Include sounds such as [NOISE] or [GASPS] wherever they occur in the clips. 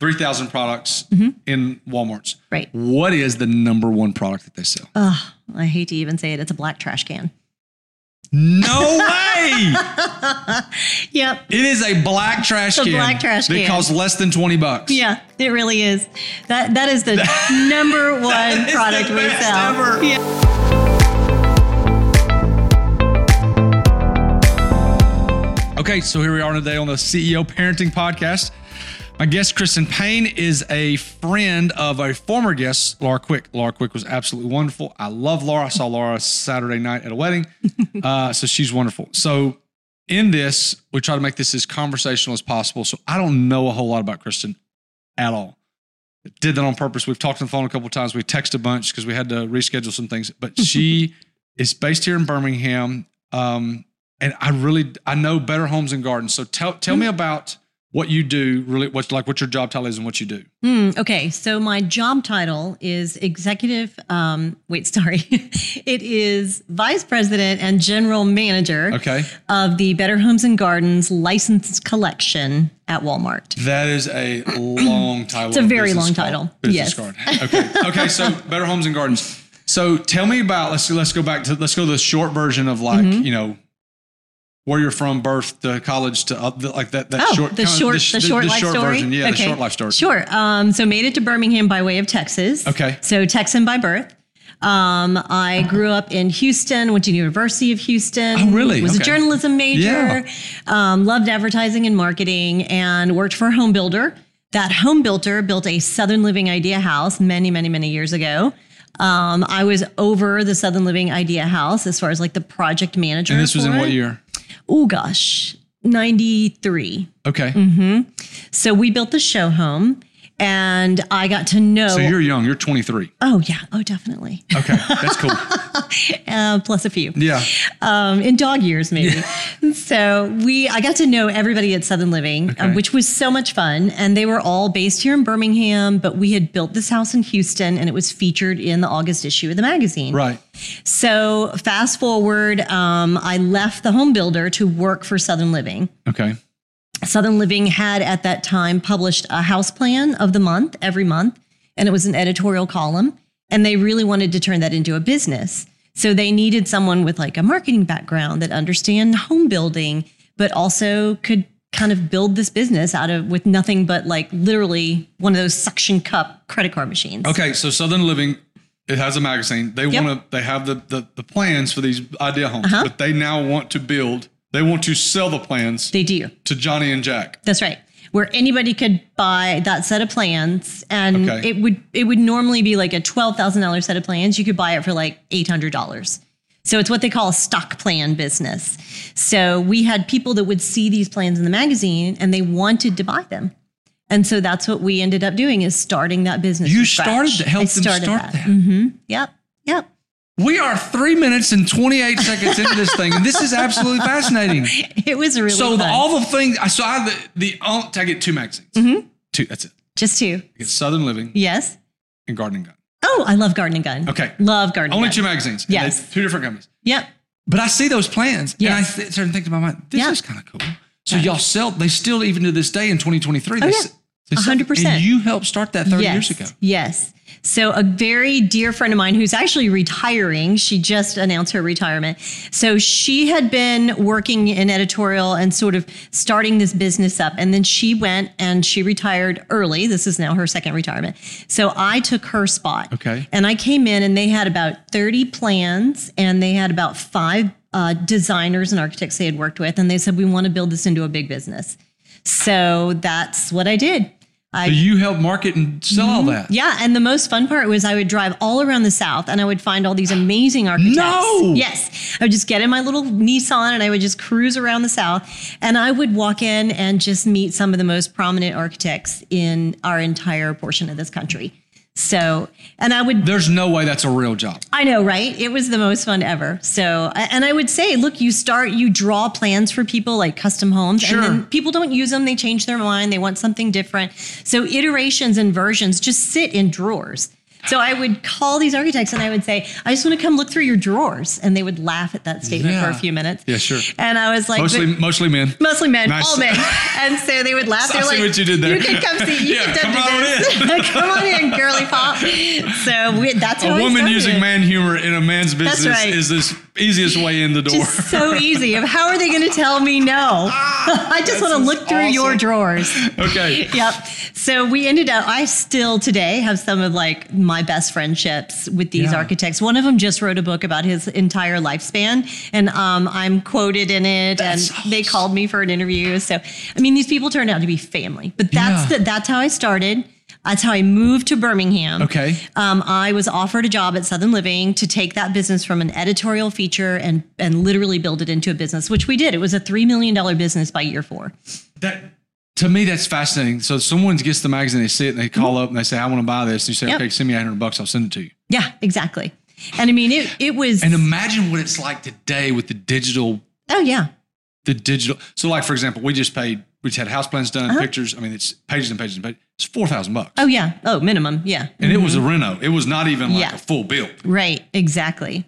3,000 products in Walmart's. Mm-hmm. Right. What is the number one product that they sell? Ugh, I hate to even say it. It's a black trash can. No way! [LAUGHS] Yep. It is a black trash a can. black trash can. costs less than 20 bucks. Yeah, it really is. That that is the [LAUGHS] number one product we sell. ever. Yeah. Okay, so here we are today on the CEO Parenting Podcast. My guest, Kristen Payne, is a friend of a former guest, Laura Quick. Laura Quick was absolutely wonderful. I love Laura. I saw Laura Saturday night at a wedding. [LAUGHS] Uh, so she's wonderful. So in this, we try to make this as conversational as possible. So I don't know a whole lot about Kristen at all. Did that on purpose. We've talked on the phone a couple of times. We texted a bunch because we had to reschedule some things. But [LAUGHS] she is based here in Birmingham. Um, and I really I know Better Homes and Gardens. So tell tell me about what you do, really what's like what your job title is and what you do. Hmm, okay, so my job title is executive. Um, wait, sorry, [LAUGHS] it is vice president and general manager Okay. of the Better Homes and Gardens licensed collection at Walmart. That is a [CLEARS THROAT] long title. It's a very long card- title. Business Yes. card. Okay. Okay. So [LAUGHS] Better Homes and Gardens. So tell me about let's let's go back to let's go to the short version of like Mm-hmm. you know where you're from, birth to college to up like that that Oh, short the short, the, sh- short life story. version. Yeah, the Okay. short life story. Sure. Um, so made it to Birmingham by way of Texas. Okay. So Texan by birth. Um, I grew up in Houston, went to University of Houston. Oh, really? Was Okay. a journalism major. Yeah. Um, loved advertising and marketing, and worked for a home builder. That home builder built a Southern Living Idea house many, many, many years ago. Um, I was over the Southern Living Idea house as far as like the project manager. And this was in what year? Oh gosh, ninety three. Okay. Mm-hmm. So we built the show home and I got to know. So you're young. You're 23. oh, yeah. Oh, definitely. Okay, that's cool. [LAUGHS] Uh, plus a few. Yeah. Um, in dog years, maybe. [LAUGHS] so we, I got to know everybody at Southern Living, Okay. um, which was so much fun. And they were all based here in Birmingham, but we had built this house in Houston and it was featured in the August issue of the magazine. Right. So fast forward, um, I left the home builder to work for Southern Living. Okay. Southern Living had at that time published a house plan of the month every month, and it was an editorial column. And they really wanted to turn that into a business. So they needed someone with like a marketing background that understand home building, but also could kind of build this business out of with nothing but like literally one of those suction cup credit card machines. Okay. So Southern Living, it has a magazine. They Yep. want to. They have the, the the plans for these idea homes, Uh-huh. but they now want to build. They want to sell the plans They do. to Johnny and Jack. That's right. Where anybody could buy that set of plans, and Okay. it would it would normally be like a twelve thousand dollars set of plans. You could buy it for like eight hundred dollars. So it's what they call a stock plan business. So we had people that would see these plans in the magazine and they wanted to buy them. And so that's what we ended up doing is starting that business. You started to help I them started start that. hmm Yep. Yep. We are three minutes and 28 seconds into this thing, and this is absolutely fascinating. [LAUGHS] It was really So the, all the things I so I the, the um, I get two magazines. Mm-hmm. Two, that's it. just two. I get Southern Living Yes. and Garden & Gun. Oh, I love Garden & Gun. Okay. Love Gardening. Only and two magazines. Yes. two different companies. Yep. But I see those plans, and I Yes. th- started thinking in my mind, this Yeah. is kind of cool. So y'all sell. They still even to this day in 2023. they Oh, yeah. they sell- 100%. And you helped start that 30 yes, years ago. Yes. So a very dear friend of mine who's actually retiring, she just announced her retirement. So she had been working in editorial and sort of starting this business up. And then she went and she retired early. This is now her second retirement. So I took her spot. Okay. And I came in and they had about 30 plans and they had about five uh, designers and architects they had worked with. And they said, we want to build this into a big business. So that's what I did. I So you help market and sell all mm-hmm. that. yeah, and the most fun part was I would drive all around the South and I would find all these amazing architects. No! Yes. I would just get in my little Nissan and I would just cruise around the South and I would walk in and just meet some of the most prominent architects in our entire portion of this country. So, and I would There's no way that's a real job. I know, right? It was the most fun ever. So, and I would say, look, you start, you draw plans for people like custom homes, Sure. and then people don't use them. They change their mind. They want something different. So, iterations and versions just sit in drawers. So I would call these architects and I would say, I just want to come look through your drawers. And they would laugh at that statement for a few minutes. Yeah, sure. And I was like, Mostly, mostly men. Mostly men, Nice. all men. [LAUGHS] And so they would laugh. I They're see like, what you did there. You can come see. You [LAUGHS] Yeah, can come on this. [LAUGHS] come on in, girly pop. So we, that's how A woman using man humor in a man's business right. is this easiest way in the door. Just so easy. Of how are they going to tell me no? Ah, I just want to look through your drawers. okay. Yep. So we ended up, I still today have some of like my best friendships with these Yeah. architects. One of them just wrote a book about his entire lifespan and um, I'm quoted in it That's and they called me for an interview. So, I mean, these people turned out to be family, but that's, Yeah. the, that's how I started. That's how I moved to Birmingham. Okay. Um, I was offered a job at Southern Living to take that business from an editorial feature and and literally build it into a business, which we did. It was a three million dollar business by year four. That to me, that's fascinating. So someone gets the magazine, they see it, and they call up and they say, "I want to buy this." And you say, Mm-hmm. Yep. "Okay, send me eight hundred bucks. I'll send it to you." Yeah, exactly. And I mean, it it was. And imagine what it's like today with the digital, oh yeah, the digital. So, like for example, we just paid, we just had house plans done, Uh-huh. pictures. I mean, it's pages and pages and pages. It's four thousand bucks, oh yeah, oh minimum, yeah, and it was a reno. It was not even like Yeah. a full bill. right, exactly.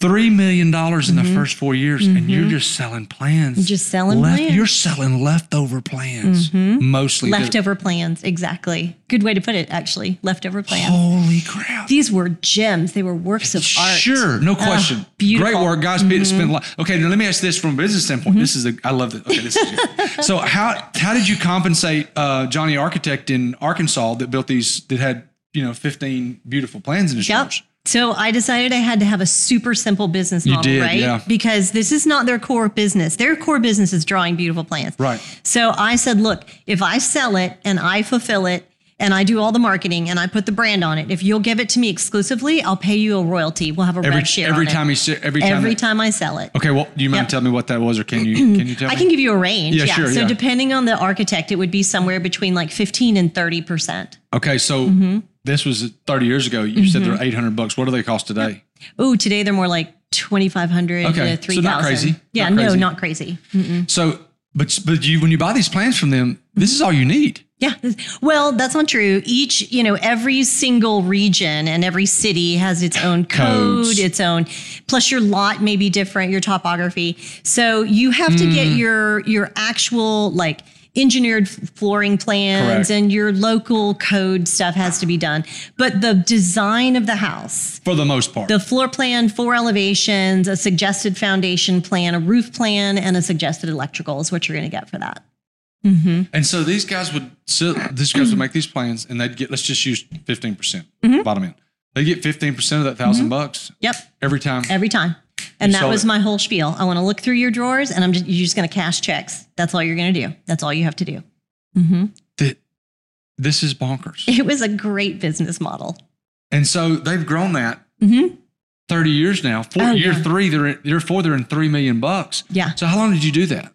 Three million dollars in the first four years, and you're just selling plans. Mm-hmm. Just selling plans. Mm-hmm. You're selling leftover plans, mostly. They're- Leftover plans, exactly. Good way to put it, actually. Leftover plans. Holy crap! These were gems. They were works of art. Sure, no question. beautiful. Great work, guys. People Spend a lot. Okay, now let me ask this from a business standpoint. This is a. I love it. Okay, this is [LAUGHS] so how how did you compensate uh, Johnny Architect in Arkansas that built these that had you know fifteen beautiful plans in his Yep. drawers? So I decided I had to have a super simple business model, did, right? yeah. Because this is not their core business. Their core business is drawing beautiful plants. Right. So I said, look, if I sell it and I fulfill it and I do all the marketing and I put the brand on it, if you'll give it to me exclusively, I'll pay you a royalty. We'll have a Every share every time it. sa- every time. every that- time I sell it. Okay, well, do you mind Yep. telling me what that was, or can you can you tell me? I can give you a range. Yeah, sure, So yeah. depending on the architect, it would be somewhere between like 15 and 30%. okay, so Mm-hmm. This was thirty years ago. You said they're eight hundred bucks. What do they cost today? Oh, today they're more like 2,500 Okay, to so 3,000. not crazy. Yeah, Not no, crazy. not crazy. So, but but you when you buy these plans from them, this is all you need. Yeah. Well, that's not true. Each, you know, every single region and every city has its own code, Codes. its own plus your lot may be different, your topography. So you have to Hmm. get your your actual like engineered flooring plans Correct. and your local code stuff has to be done. But the design of the house, For the most part. the floor plan, four elevations, a suggested foundation plan, a roof plan, and a suggested electrical is what you're going to get for that. And so these guys would so these guys would make these plans and they'd get let's just use 15% Mm-hmm. bottom end. They get 15% of that 1000 bucks Yep. every time. every time. And that was it. my whole spiel. I want to look through your drawers, and I'm just you're just going to cash checks. That's all you're going to do. That's all you have to do. That this is bonkers. It was a great business model. And so they've grown that Mhm. 30 years now. Four, Oh, year yeah. 3 they're in, year 4 they're in 3 million bucks. Yeah. So how long did you do that?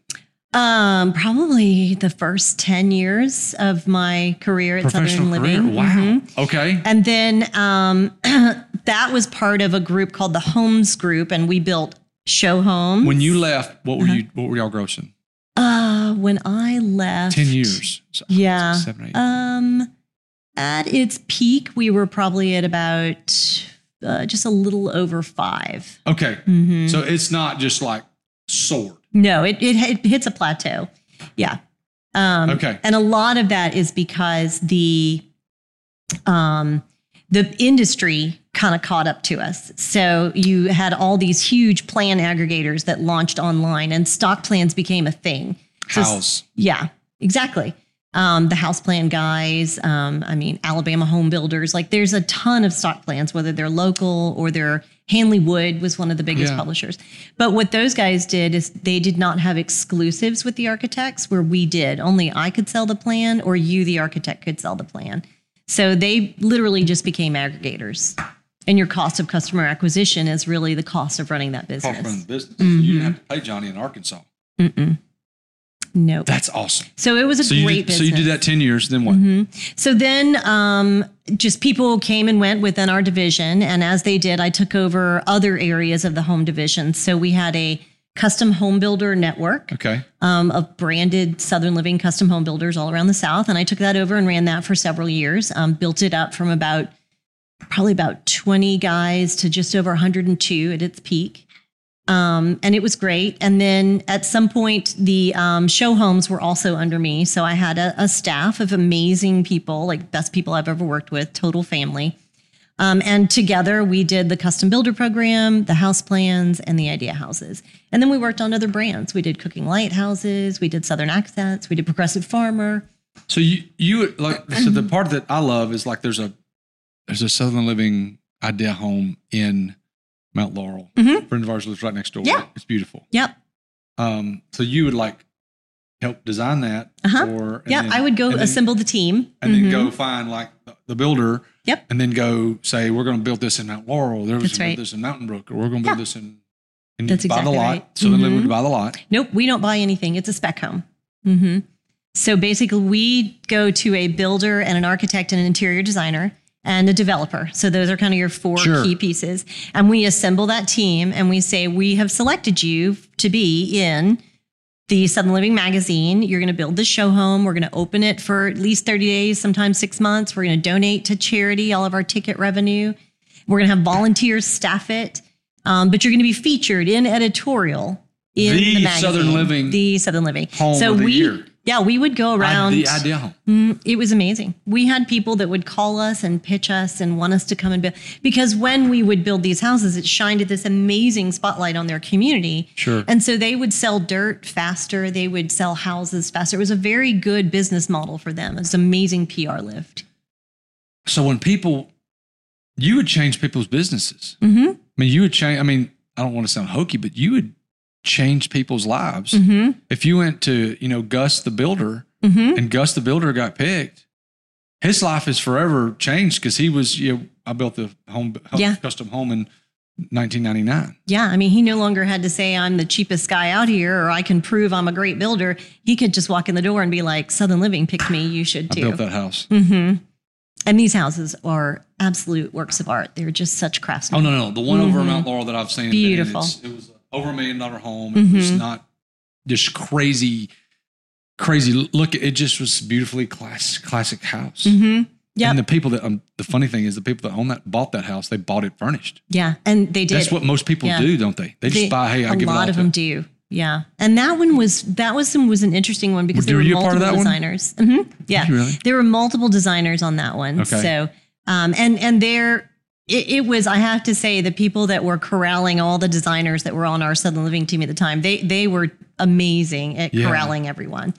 Um, probably the first ten years of my career at Southern career. Living. Wow. Mhm. Okay. And then um, [CLEARS THROAT] that was part of a group called the Homes Group, and we built show homes. When you left, what Uh-huh. were you what were y'all grossing? uh, when I left, 10 years. So, Yeah. Seven, eight. Um, at its peak, we were probably at about uh, just a little over five. okay. Mm-hmm. So it's not just like soared. No, it, it it hits a plateau. Yeah. Um, Okay. And a lot of that is because the um, the industry kind of caught up to us. So you had all these huge plan aggregators that launched online, and stock plans became a thing. So House. Yeah, exactly. Um, the house plan guys, um, I mean, Alabama home builders, like there's a ton of stock plans, whether they're local or they're Hanley Wood was one of the biggest Yeah. publishers. But what those guys did is they did not have exclusives with the architects where we did. Only I could sell the plan or you, the architect, could sell the plan. So they literally just became aggregators. And your cost of customer acquisition is really the cost of running that Talk from business. the business. Mm-hmm. You didn't have to pay Johnny in Arkansas. No. That's awesome. So it was a So you, great did, so you did that 10 years, then what? So then um, just people came and went within our division. And as they did, I took over other areas of the home division. So we had a custom home builder network Okay. um, of branded Southern Living custom home builders all around the South. And I took that over and ran that for several years, um, built it up from about probably about 20 guys to just over 102 at its peak. Um, and it was great. And then at some point, the um, show homes were also under me. So I had a, a, staff of amazing people, like best people I've ever worked with, total family. Um, and together we did the custom builder program, the house plans, and the idea houses. And then we worked on other brands. We did Cooking Light houses, we did Southern Accents, we did Progressive Farmer. So you you like so the part that I love is like there's a there's a Southern Living idea home in Mount Laurel. Mhm. A friend of ours lives right next door. Yeah. It's beautiful. Yep. Um, so you would like help design that, Uh-huh. or Yeah, then- I would go and then- assemble the team. and then Mhm. go find like the- the builder. Yep. And then go say we're going to build this in Mount Laurel. There was right. build this in Mountain Brook, or we're going to build Yeah. this in. And That's buy exactly the lot. right. So then they Mhm. would buy the lot. Nope, we don't buy anything. It's a spec home. hmm So basically, we go to a builder and an architect and an interior designer and a developer. So those are kind of your four Sure. key pieces. And we assemble that team and we say, we have selected you to be in the Southern Living magazine. You're going to build the show home. We're going to open it for at least 30 days, sometimes six months. We're going to donate to charity all of our ticket revenue. We're going to have volunteers staff it. Um, but you're going to be featured in editorial in The the, magazine. Southern Living the Southern Living Home so of the we, year. Yeah, we would go around. the idea home. Mm, it was amazing. We had people that would call us and pitch us and want us to come and build because when we would build these houses, it shined at this amazing spotlight on their community. Sure. And so they would sell dirt faster. They would sell houses faster. It was a very good business model for them. It was amazing PR lift. So when people, you would change people's businesses. Mm-hmm. I mean, you would change. I mean, I don't want to sound hokey, but you would change people's lives. Mm-hmm. If you went to, you know, Gus the builder Mm-hmm. and Gus the builder got picked, his life is forever changed because he was, you know, I built the home, Yeah. custom home in 1999. Yeah, I mean, he no longer had to say I'm the cheapest guy out here, or I can prove I'm a great builder. He could just walk in the door and be like, "Southern Living picked me. You should too. I too." built that house. hmm And these houses are absolute works of art. They're just such craftsmanship. Oh craftsmen. no, no, the one over Mount Laurel that I've seen. Mm-hmm. Beautiful. It was over a million dollar home. It was Mhm. not just crazy, crazy. Look, it just was beautifully class, classic house. hmm Yep. And the people that um, the funny thing is the people that own that bought that house, they bought it furnished. Yeah, and they did. That's what most people Yeah. do, don't they? They just They- buy. Hey, I give it all lot of to them do. Yeah, and that one was that was some was an interesting one because Were there were you a part of multiple designers. hmm Yeah, really? there were multiple designers on that one. Okay. So, um, and and there it, it was. I have to say, the people that were corralling all the designers that were on our Southern Living team at the time, they they were amazing at Yeah. corralling everyone.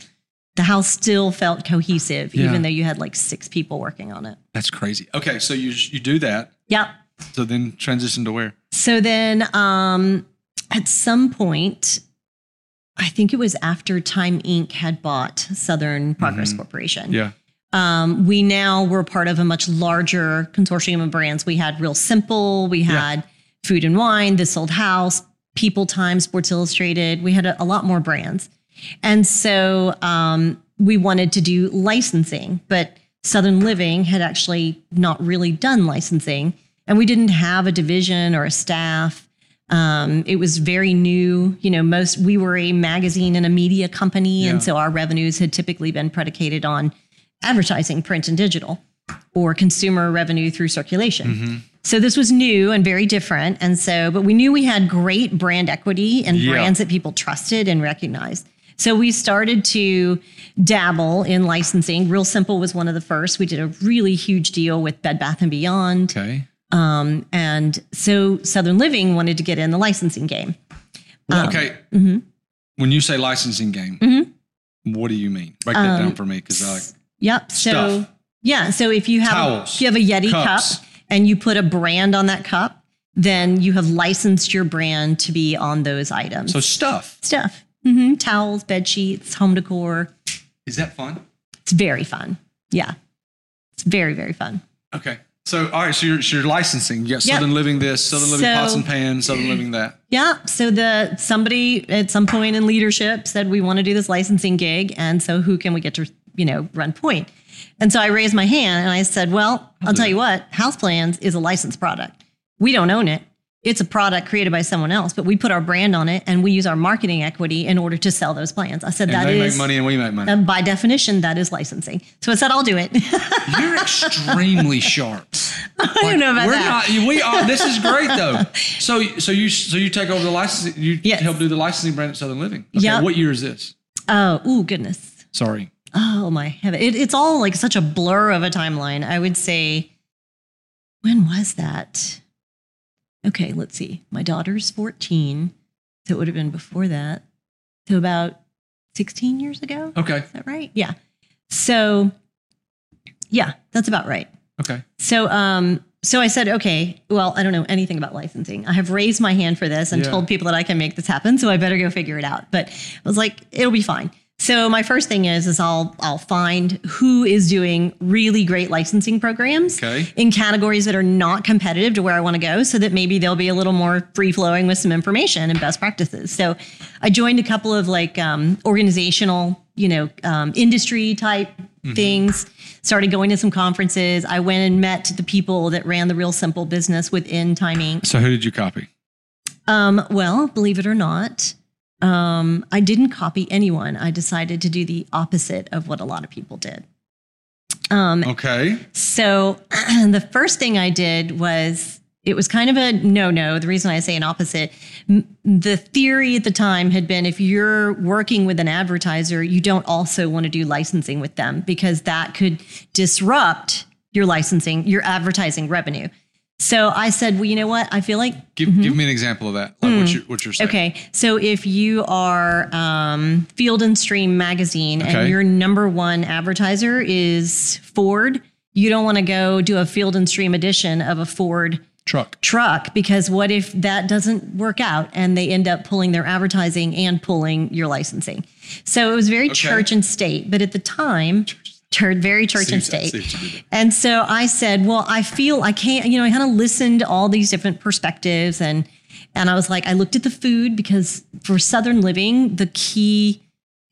The house still felt cohesive, Yeah. even though you had like six people working on it. That's crazy. Okay, so you you do that. Yep. So then transition to where? So then um, at some point, I think it was after Time Inc. had bought Southern Progress Corporation. Mm-hmm. Yeah. Um, we now were part of a much larger consortium of brands. We had Real Simple, we Yeah. had Food and Wine, This Old House, People Time, Sports Illustrated. We had a, a lot more brands. And so um, we wanted to do licensing, but Southern Living had actually not really done licensing. And we didn't have a division or a staff. Um, it was very new. You know, most we were a magazine and a media company, Yeah. and so our revenues had typically been predicated on advertising, print and digital, or consumer revenue through circulation. Mm-hmm. So this was new and very different. And so, but we knew we had great brand equity and Yeah. brands that people trusted and recognized. So we started to dabble in licensing. Real Simple was one of the first. We did a really huge deal with Bed Bath and Beyond. Okay. Um, and so Southern Living wanted to get in the licensing game. Well, Um, okay. mhm. When you say licensing game, Mhm. what do you mean? Break that down Um, for me, because I like Yep. So Stuff. yeah. So if you have Towels, if you have a Yeti cups. cup and you put a brand on that cup, then you have licensed your brand to be on those items. so stuff. stuff. hmm Towels, bed sheets, home decor. Is that fun? It's very fun. Yeah. It's very, very fun. Okay. So all right. So you're, so you're licensing. You got Yep. Southern Living this, Southern Living pots and pans, Southern Living that. Yeah. So the somebody at some point in leadership said we want to do this licensing gig, and so who can we get to you know run point? And so I raised my hand and I said, well, I'll tell you what, House Plans is a licensed product. We don't own it. It's a product created by someone else, but we put our brand on it and we use our marketing equity in order to sell those plans. I said And that they is make money and we make money. uh, by definition that is licensing. So I said I'll do it. [LAUGHS] You're extremely sharp. [LAUGHS] I don't know about We're that. not. We are. This is great though. [LAUGHS] So so you so you take over the licensing. You Yes. help do the licensing brand at Southern Living. Okay, Yep. What year is this? Oh, ooh, goodness. Sorry. Oh my heaven. It, it's all like such a blur of a timeline. I would say, when was that? Okay, let's see. My daughter's 14. So it would have been before that. So about 16 years ago. Okay. Is that right? Yeah. So yeah, that's about right. Okay. So um so I said, okay, well, I don't know anything about licensing. I have raised my hand for this and Yeah. told people that I can make this happen, so I better go figure it out. But I was like, it'll be fine. So my first thing is is I'll I'll find who is doing really great licensing programs Okay. in categories that are not competitive to where I want to go so that maybe they'll be a little more free flowing with some information and best practices. So I joined a couple of like um, organizational, you know, um, industry type things, started going to some conferences. I went and met the people that ran the real simple business within timing. So who did you copy? Um, well, believe it or not, um, I didn't copy anyone. I decided to do the opposite of what a lot of people did. Um, Okay. so [CLEARS THROAT] the first thing I did was it was kind of a no no. The reason I say an opposite, m- the theory at the time had been if you're working with an advertiser, you don't also want to do licensing with them because that could disrupt your licensing, your advertising revenue. So I said, well, you know what? I feel like Give give me an example of that. Like what you what you're saying. Mm-hmm. Okay, so if you are um, Field and Stream magazine Okay. and your number one advertiser is Ford, you don't want to go do a Field and Stream edition of a Ford Truck. truck because what if that doesn't work out and they end up pulling their advertising and pulling your licensing? So it was very church and state, but at the time, church, very church and state. see what you did there. And so I said, well, I feel I can't, you know, I kind of listened to all these different perspectives and and I was like, I looked at the food because for Southern Living, the key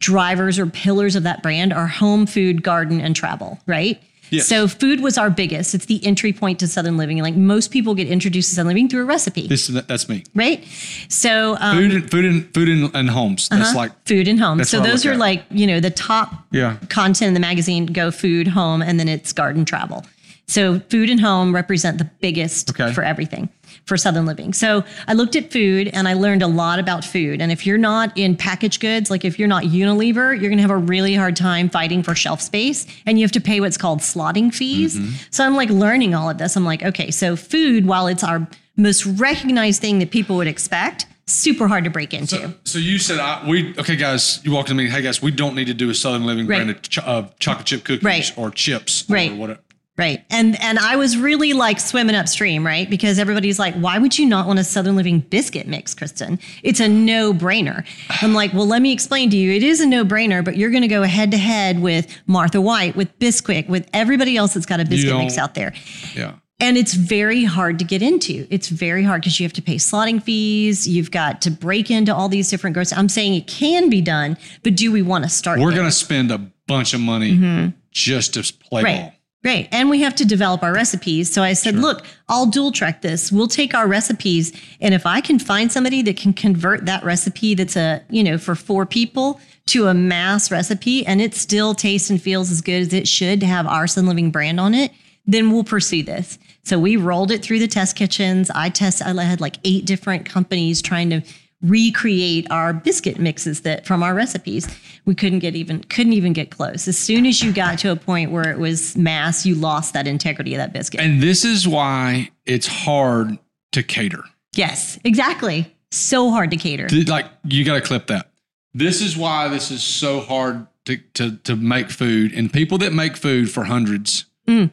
drivers or pillars of that brand are home, food, garden, and travel, right? Yes. So food was our biggest. It's the entry point to Southern Living. Like most people get introduced to Southern Living through a recipe, This that's me. right? So um, Food and food and food and, and homes. That's like food and home. That's So those are at. like, you know, the top yeah. content in the magazine go food, home, and then it's garden travel. So food and home represent the biggest Okay. for everything for Southern Living. So I looked at food and I learned a lot about food. And if you're not in packaged goods, like if you're not Unilever, you're going to have a really hard time fighting for shelf space and you have to pay what's called slotting fees. Mm-hmm. So I'm like learning all of this. I'm like, okay, so food, while it's our most recognized thing that people would expect, super hard to break into. So you said I, we okay guys. You walked in me. Hey guys, we don't need to do a Southern Living Right. of ch- uh, chocolate chip cookies Right. or chips Right. or whatever. Right. And and I was really like swimming upstream, right? Because everybody's like, why would you not want a Southern Living biscuit mix, Kristen? It's a no-brainer. I'm like, well, let me explain to you. It is a no-brainer, but you're going to go head to head with Martha White, with Bisquick, with everybody else that's got a biscuit mix out there. Yeah. And it's very hard to get into. It's very hard because you have to pay slotting fees. You've got to break into all these different groceries. I'm saying it can be done, but do we want to start? We're there? gonna spend a bunch of money just to play Mm-hmm. Right. ball. Right. And we have to develop our recipes. So I said, look, I'll dual track this. We'll take our recipes. And if I can find somebody that can convert that recipe that's a, you know, for four people to a mass recipe and it still tastes and feels as good as it should to have our Sun Living brand on it, then we'll pursue this. So we rolled it through the test kitchens. I test I had like eight different companies trying to recreate our biscuit mixes that from our recipes. We couldn't get even couldn't even get close. As soon as you got to a point where it was mass, you lost that integrity of that biscuit. And this is why it's hard to cater. yes, exactly. So hard to cater. Like you got to clip that. This is why this is so hard to, to to make food. And people that make food for hundreds They and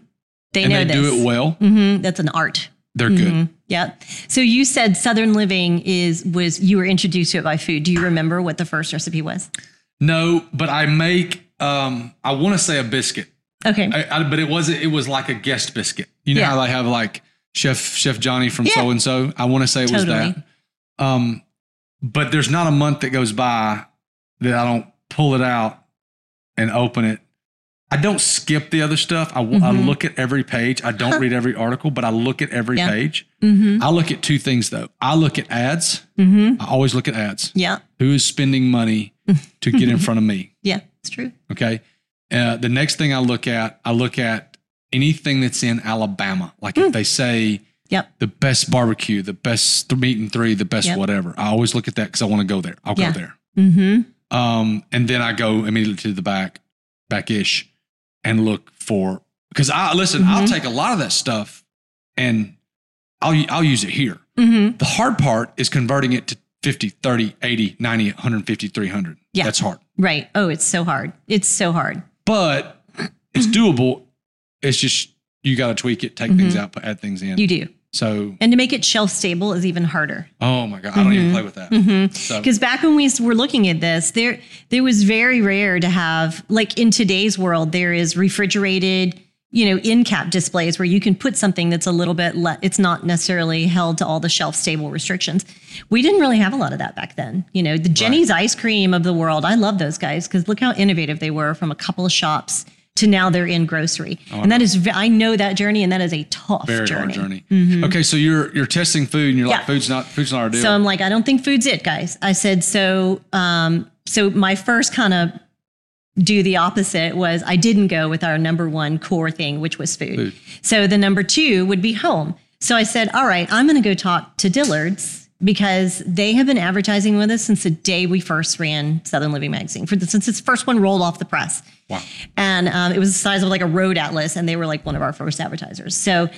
know they this. do it well, Mhm, That's an art. They're good. Mhm, Yep. So you said Southern Living is was you were introduced to it by food. Do you remember what the first recipe was? No, but I make um I want to say a biscuit. Okay. I, I, but it wasn't. It was like a guest biscuit. You know Yeah. how they have like Chef Chef Johnny from so and so. I want to say it was that. Um, but there's not a month that goes by that I don't pull it out and open it. I don't skip the other stuff. I, I Mhm. look at every page. I don't read every article, but I look at every Yeah. page. mm-hmm. I look at two things though. I look at ads. Mm-hmm. I always look at ads. Yeah. Who is spending money to get in [LAUGHS] front of me? Yeah. It's true. Okay. Uh, the next thing I look at, I look at anything that's in Alabama. Like if they say Yep. the best barbecue, the best th- meat and three, the best Yep. whatever, I always look at that because I want to go there. I'll Yeah. go there. Mm-hmm. Um, and then I go immediately to the back, back ish, and look for because I listen. I'll Mhm. take a lot of that stuff and I'll I'll use it here. Mm-hmm. The hard part is converting it to 50, 30, 80, 90, 150, 300. Yeah. That's hard. Right. Oh, it's so hard. It's so hard. But it's [CLEARS THROAT] doable. It's just you got to tweak it, take things out, add things in. Mm-hmm. You do. So, And to make it shelf stable is even harder. oh my god, I don't even play with that. Mm-hmm. So, Because back when we were looking at this, there there was very rare to have like in today's world there is refrigerated, you know, endcap displays where you can put something that's a little bit le- it's not necessarily held to all the shelf stable restrictions. We didn't really have a lot of that back then. You know, the Jeni's ice cream of the world. I love those guys because look how innovative they were from a couple of shops to now they're in grocery. and that is I know that journey and that is a tough very journey. hard journey. Okay, so you're you're testing food and you're like, food's not food's not our deal. So I'm like, I don't think food's it, guys. I said, so, um, so my first kind of do the opposite was I didn't go with our number one core thing, which was food. Food. So the number two would be home. So I said, all right, I'm going to go talk to Dillard's because they have been advertising with us since the day we first ran Southern Living Magazine, for the, since its first one rolled off the press. wow. And um, it was the size of like a road atlas, and they were like one of our first advertisers. So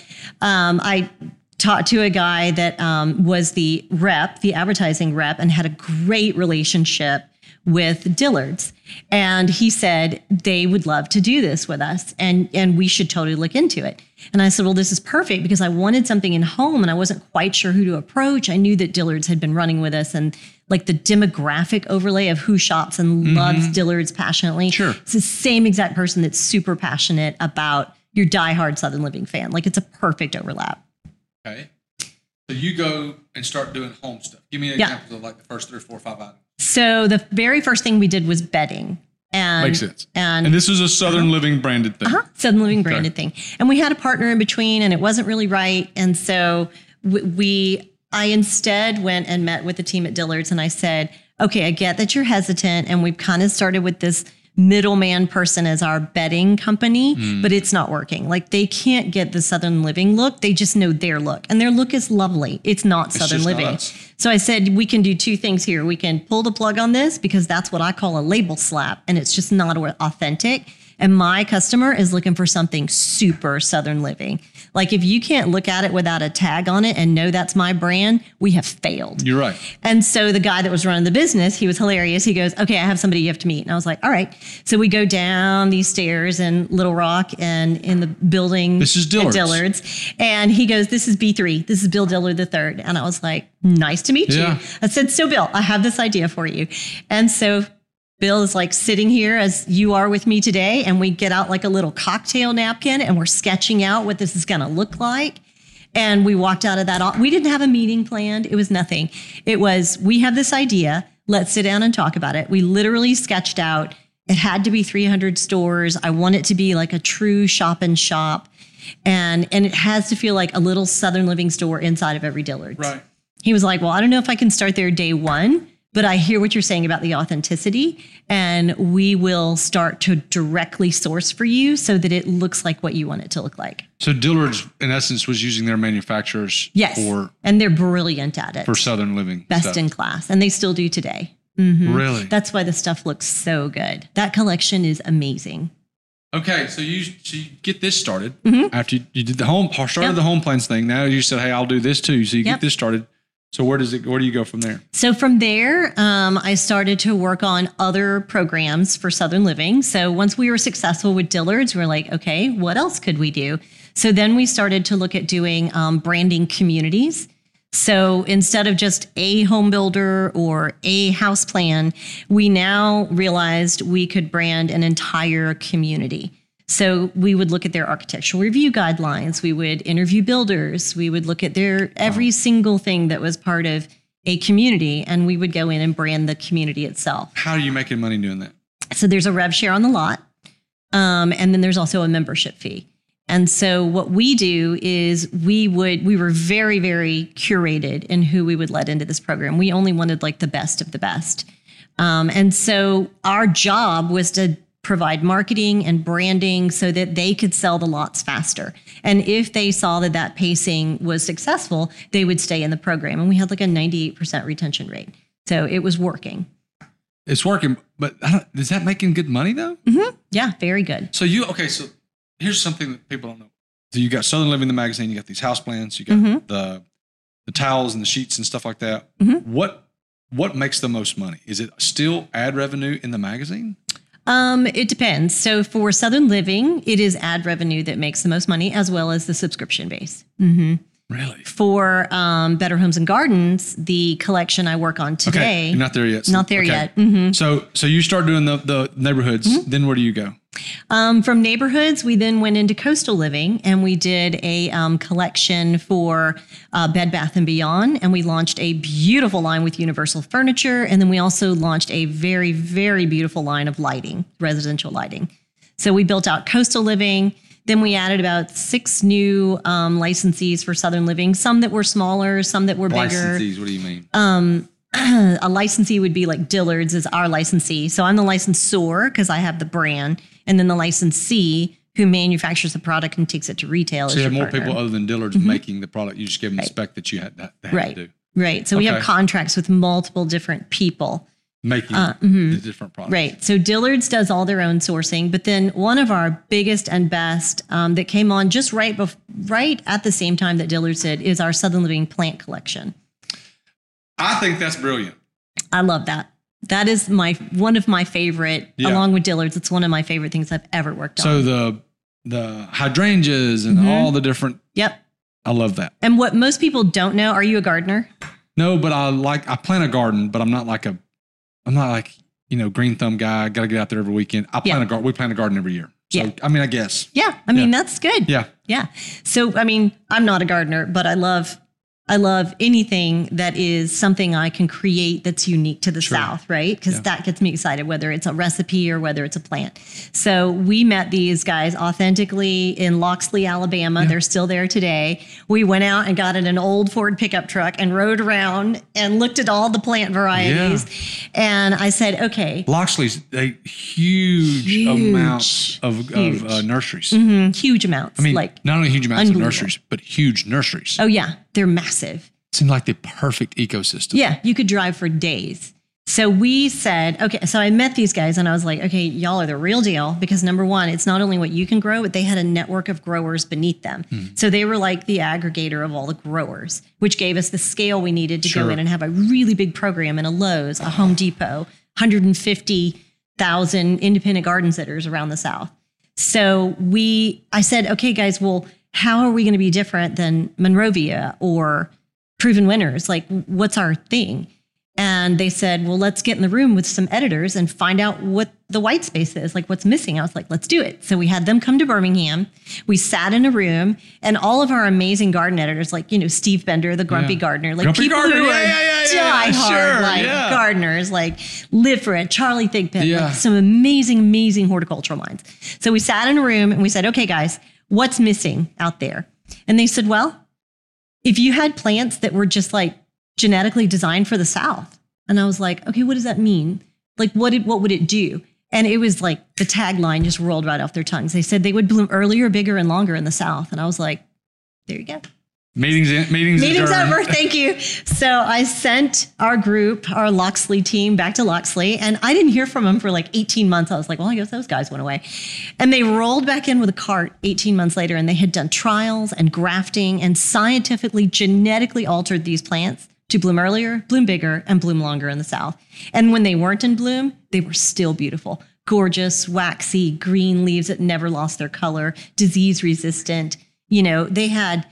um, I talked to a guy that um, was the rep, the advertising rep, and had a great relationship with Dillard's. And he said they would love to do this with us and, and we should totally look into it. And I said, Well, this is perfect because I wanted something in home and I wasn't quite sure who to approach. I knew that Dillard's had been running with us and like the demographic overlay of who shops and mm-hmm. loves Dillard's passionately. Sure. It's the same exact person that's super passionate about your diehard Southern Living fan. Like it's a perfect overlap. Okay. So you go and start doing home stuff. Give me an Yeah. example of like the first three or four or five items. So the very first thing we did was bedding. And, Makes sense. And, And this is a Southern Living branded thing. uh-huh, Southern Living branded thing. And we had a partner in between and it wasn't really right. And so we, I instead went and met with the team at Dillard's and I said, okay, I get that you're hesitant and we've kind of started with this middleman person as our bedding company, Hmm. but it's not working. Like they can't get the Southern Living look. They just know their look and their look is lovely. It's not Southern just not Living. So I said, we can do two things here. We can pull the plug on this because that's what I call a label slap and it's just not authentic. And my customer is looking for something super Southern living. Like if you can't look at it without a tag on it and know that's my brand, we have failed. You're right. And so the guy that was running the business, he was hilarious. He goes, Okay, I have somebody you have to meet. And I was like, All right. So we go down these stairs in Little Rock and in the building. This is at Dillard's. Dillard's. And he goes, This is B3. This is Bill Dillard III. And I was like, Nice to meet Yeah. you. I said, So, Bill, I have this idea for you. And so Bill is like sitting here as you are with me today, and we get out like a little cocktail napkin and we're sketching out what this is going to look like. And we walked out of that. We didn't have a meeting planned. It was nothing. It was, we have this idea. Let's sit down and talk about it. We literally sketched out, it had to be 300 stores. I want it to be like a true shop and shop. And, and it has to feel like a little Southern Living store inside of every Dillard's. Right. He was like, Well, I don't know if I can start there day one, but I hear what you're saying about the authenticity, and we will start to directly source for you so that it looks like what you want it to look like. So Dillard's, in essence, was using their manufacturers Yes. for and they're brilliant at it. for Southern Living. Best stuff. in class. And they still do today. Mhm. Really? That's why the stuff looks so good. That collection is amazing. Okay, so you so you get this started Mm-hmm. after you, you did the home started Yep. the home plans thing. Now you said, "Hey, I'll do this too." So you Yep. get this started. So where does it? Where do you go from there? So from there, um, I started to work on other programs for Southern Living. So once we were successful with Dillard's, we are like, okay, what else could we do? So then we started to look at doing um, branding communities. So instead of just a home builder or a house plan, we now realized we could brand an entire community. So we would look at their architectural review guidelines, we would interview builders, we would look at their every single thing that was part of a community, and we would go in and brand the community itself. How are you making money doing that? So there's a rev share on the lot, um, and then there's also a membership fee. And so what we do is we would we were very very curated in who we would let into this program. We only wanted like the best of the best, um, and so our job was to provide marketing and branding so that they could sell the lots faster. And if they saw that that pacing was successful, they would stay in the program. And we had like a 98% retention rate. So it was working. It's working, but I don't, is that making good money though? Mm-hmm. Yeah, very good. So you okay? So here's something that people don't know. So you got Southern Living the magazine. You got these house plants. You got Mhm. the the towels and the sheets and stuff like that. Mhm. What what makes the most money? Is it still ad revenue in the magazine? Um, it depends. So for Southern Living, it is ad revenue that makes the most money, as well as the subscription base. hmm Really? For um, Better Homes and Gardens, the collection I work on Okay, today, you're not there yet. So- not there okay. yet. hmm So so you start doing the the neighborhoods. Mm-hmm. Then where do you go? Um, from neighborhoods, we then went into coastal living and we did a um, collection for uh, Bed Bath and Beyond, and we launched a beautiful line with Universal Furniture, and then we also launched a very very beautiful line of lighting, residential lighting. So we built out coastal living. Then we added about six new um, licensees for Southern Living, some that were smaller, some that were bigger Licensees. What do you mean? [CLEARS THROAT] a licensee would be like Dillard's is our licensee. So I'm the licensor because I have the brand, and then the licensee who manufactures the product and takes it to retail. so you have more partner. people other than Dillard's making the product. You just give them the spec that you had, that had Right. to do. Right. So we have contracts with multiple different people. Making Uh, the different products. Right. So Dillard's does all their own sourcing, but then one of our biggest and best um, that came on just right bef- right at the same time that Dillard's did is our Southern Living plant collection. I think that's brilliant. I love that. That is my one of my favorite, Yeah. along with Dillard's. It's one of my favorite things I've ever worked on. So the the hydrangeas and Mhm. all the different. Yep. I love that. And what most people don't know, are you a gardener? No, but I like I plant a garden, but I'm not like a I'm not like you know green thumb guy. Got to get out there every weekend. I plant Yeah. a garden. We plant a garden every year. So Yeah. I mean, I guess. Yeah. I mean, Yeah. that's good. Yeah. Yeah. So, I mean, I'm not a gardener, but I love, I love anything that is something I can create that's unique to the Sure. South, right? Because Yeah. that gets me excited, whether it's a recipe or whether it's a plant. So we met these guys authentically in Loxley, Alabama. They're still there today. We went out and got in an old Ford pickup truck and rode around and looked at all the plant varieties. And I said, okay, Loxley's a huge, Huge. amount of, Huge. of uh, nurseries. mhm, huge amounts. I mean, like, not only huge amounts of nurseries, but huge nurseries. oh yeah, they're massive. Seem like the perfect ecosystem. Yeah, you could drive for days. So we said, okay, so I met these guys and I was like, okay, y'all are the real deal because number one, it's not only what you can grow, but they had a network of growers beneath them. Hmm. So they were like the aggregator of all the growers, which gave us the scale we needed to Sure. go in and have a really big program in a Lowe's, a Home Depot, 150,000 independent garden centers around the South. So we, I said, okay, guys, well, how are we going to be different than Monrovia or Proven Winners? Like, what's our thing? And they said, well, let's get in the room with some editors and find out what the white space is, like what's missing. I was like, let's do it. So we had them come to Birmingham. We sat in a room, and all of our amazing garden editors, like, you know, Steve Bender, the grumpy Yeah. gardener, like Grumpy people gardener, who yeah, are yeah, yeah, yeah, diehard, sure, like gardeners, like live for it, Charlie Thigpen, like some amazing, amazing horticultural minds. So we sat in a room and we said, okay, guys, what's missing out there? And they said, well, if you had plants that were just like genetically designed for the South. And I was like, okay, what does that mean? Like, what did what would it do? And it was like the tagline just rolled right off their tongues. They said they would bloom earlier, bigger, and longer in the South. And I was like, there you go. Meetings, meetings, Meeting's adjourned. over. Thank you. So I sent our group, our Loxley team, back to Loxley, and I didn't hear from them for like 18 months. I was like, well, I guess those guys went away. And they rolled back in with a cart 18 months later, and they had done trials and grafting and scientifically, genetically altered these plants to bloom earlier, bloom bigger, and bloom longer in the South. And when they weren't in bloom, they were still beautiful. Gorgeous, waxy, green leaves that never lost their color, disease resistant. You know, they had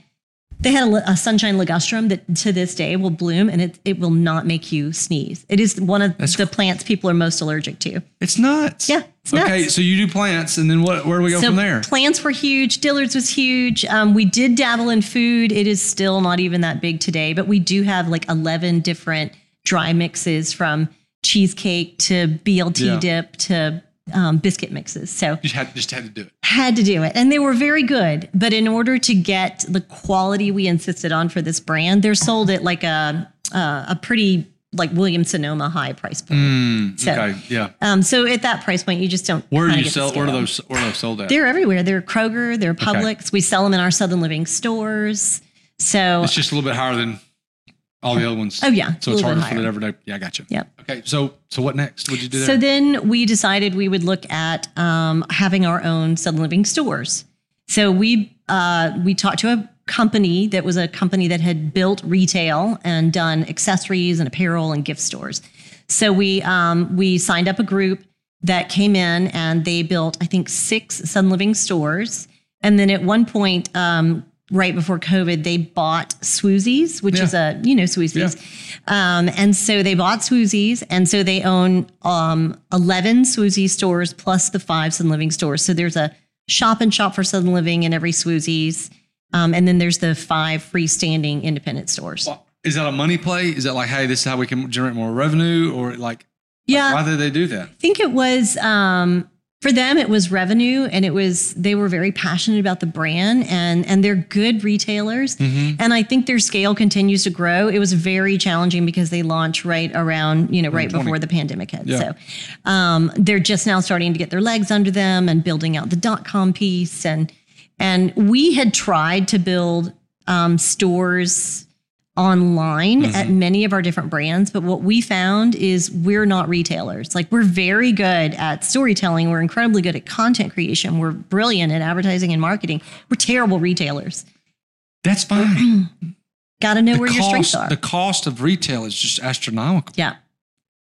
they had a, a sunshine ligustrum that to this day will bloom and it, it will not make you sneeze. It is one of the plants people are most allergic to. It's nuts. Yeah, it's okay, so you do plants, and then what? Where do we go so from there? plants were huge. Dillard's was huge. Um, we did dabble in food. It is still not even that big today, but we do have like 11 different dry mixes from cheesecake to BLT Yeah. dip to um, biscuit mixes. So You had just had to do it. had to do it and they were very good but in order to get the quality we insisted on for this brand they're sold at like a uh, a pretty like Williams Sonoma high price point. Mm, So- okay, yeah. Um, so at that price point, you just don't. Where do you sell? Where are those? Where are those sold at? They're everywhere. They're Kroger. They're Publix. We sell them in our Southern Living stores. So It's just a little bit higher than all the other ones. Oh, yeah, So it's harder for higher. it every day. Yeah, I got you. Yep. Okay. So so what next? What'd you do there? So then we decided we would look at um, having our own Southern Living stores. So we uh, we talked to a company that was a company that had built retail and done accessories and apparel and gift stores. So we um, we signed up a group that came in and they built I think six Southern Living stores. And then at one point, um, right before COVID, they bought Swoozies, which Yeah. is a you know Swoozies. Um, and so they bought Swoozies, and so they own um, 11 Swoozie stores plus the five Southern Living stores. So there's a shop and shop for Southern Living in every Swoozies. Um, and then there's the five freestanding independent stores. Well, is that a money play? Is that like, hey, this is how we can generate more revenue, or like, yeah, why did they do that? I think it was um, for them. It was revenue, and it was they were very passionate about the brand, and and they're good retailers. And I think their scale continues to grow. It was very challenging because they launched right around you know right before the pandemic hit. Yeah. So um, they're just now starting to get their legs under them and building out the dot com piece. And and we had tried to build um, stores online at many of our different brands but what we found is we're not retailers like we're very good at storytelling we're incredibly good at content creation we're brilliant at advertising and marketing we're terrible retailers That's fine. [CLEARS THROAT] got to know the where cost, your strengths are the cost of retail is just astronomical. yeah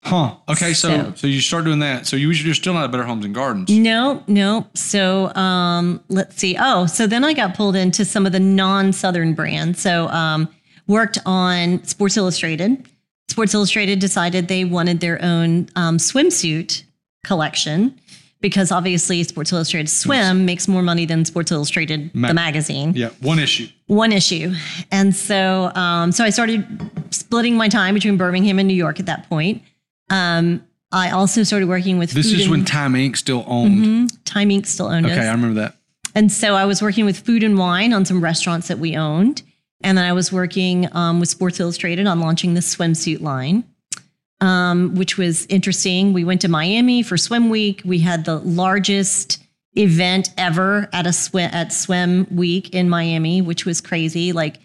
Huh. Okay. So, So- so you start doing that. So you, you're still not at Better Homes and Gardens. No, no. So um, let's see. Oh, so then I got pulled into some of the non-Southern brands. So um, worked on Sports Illustrated. Sports Illustrated decided they wanted their own um, swimsuit collection because obviously Sports Illustrated Swim makes more money than Sports Illustrated Ma- the magazine Yeah. One issue. one issue. And so, um, so I started splitting my time between Birmingham and New York at that point. Um, I also started working with This is and- when Time Inc. still owned. Mhm. Time Inc. still owned it. Okay, us. I remember that. And so I was working with Food and Wine on some restaurants that we owned. And then I was working um, with Sports Illustrated on launching the swimsuit line, um, which was interesting. We went to Miami for Swim Week. We had the largest event ever at a swim at Swim Week in Miami, which was crazy. Like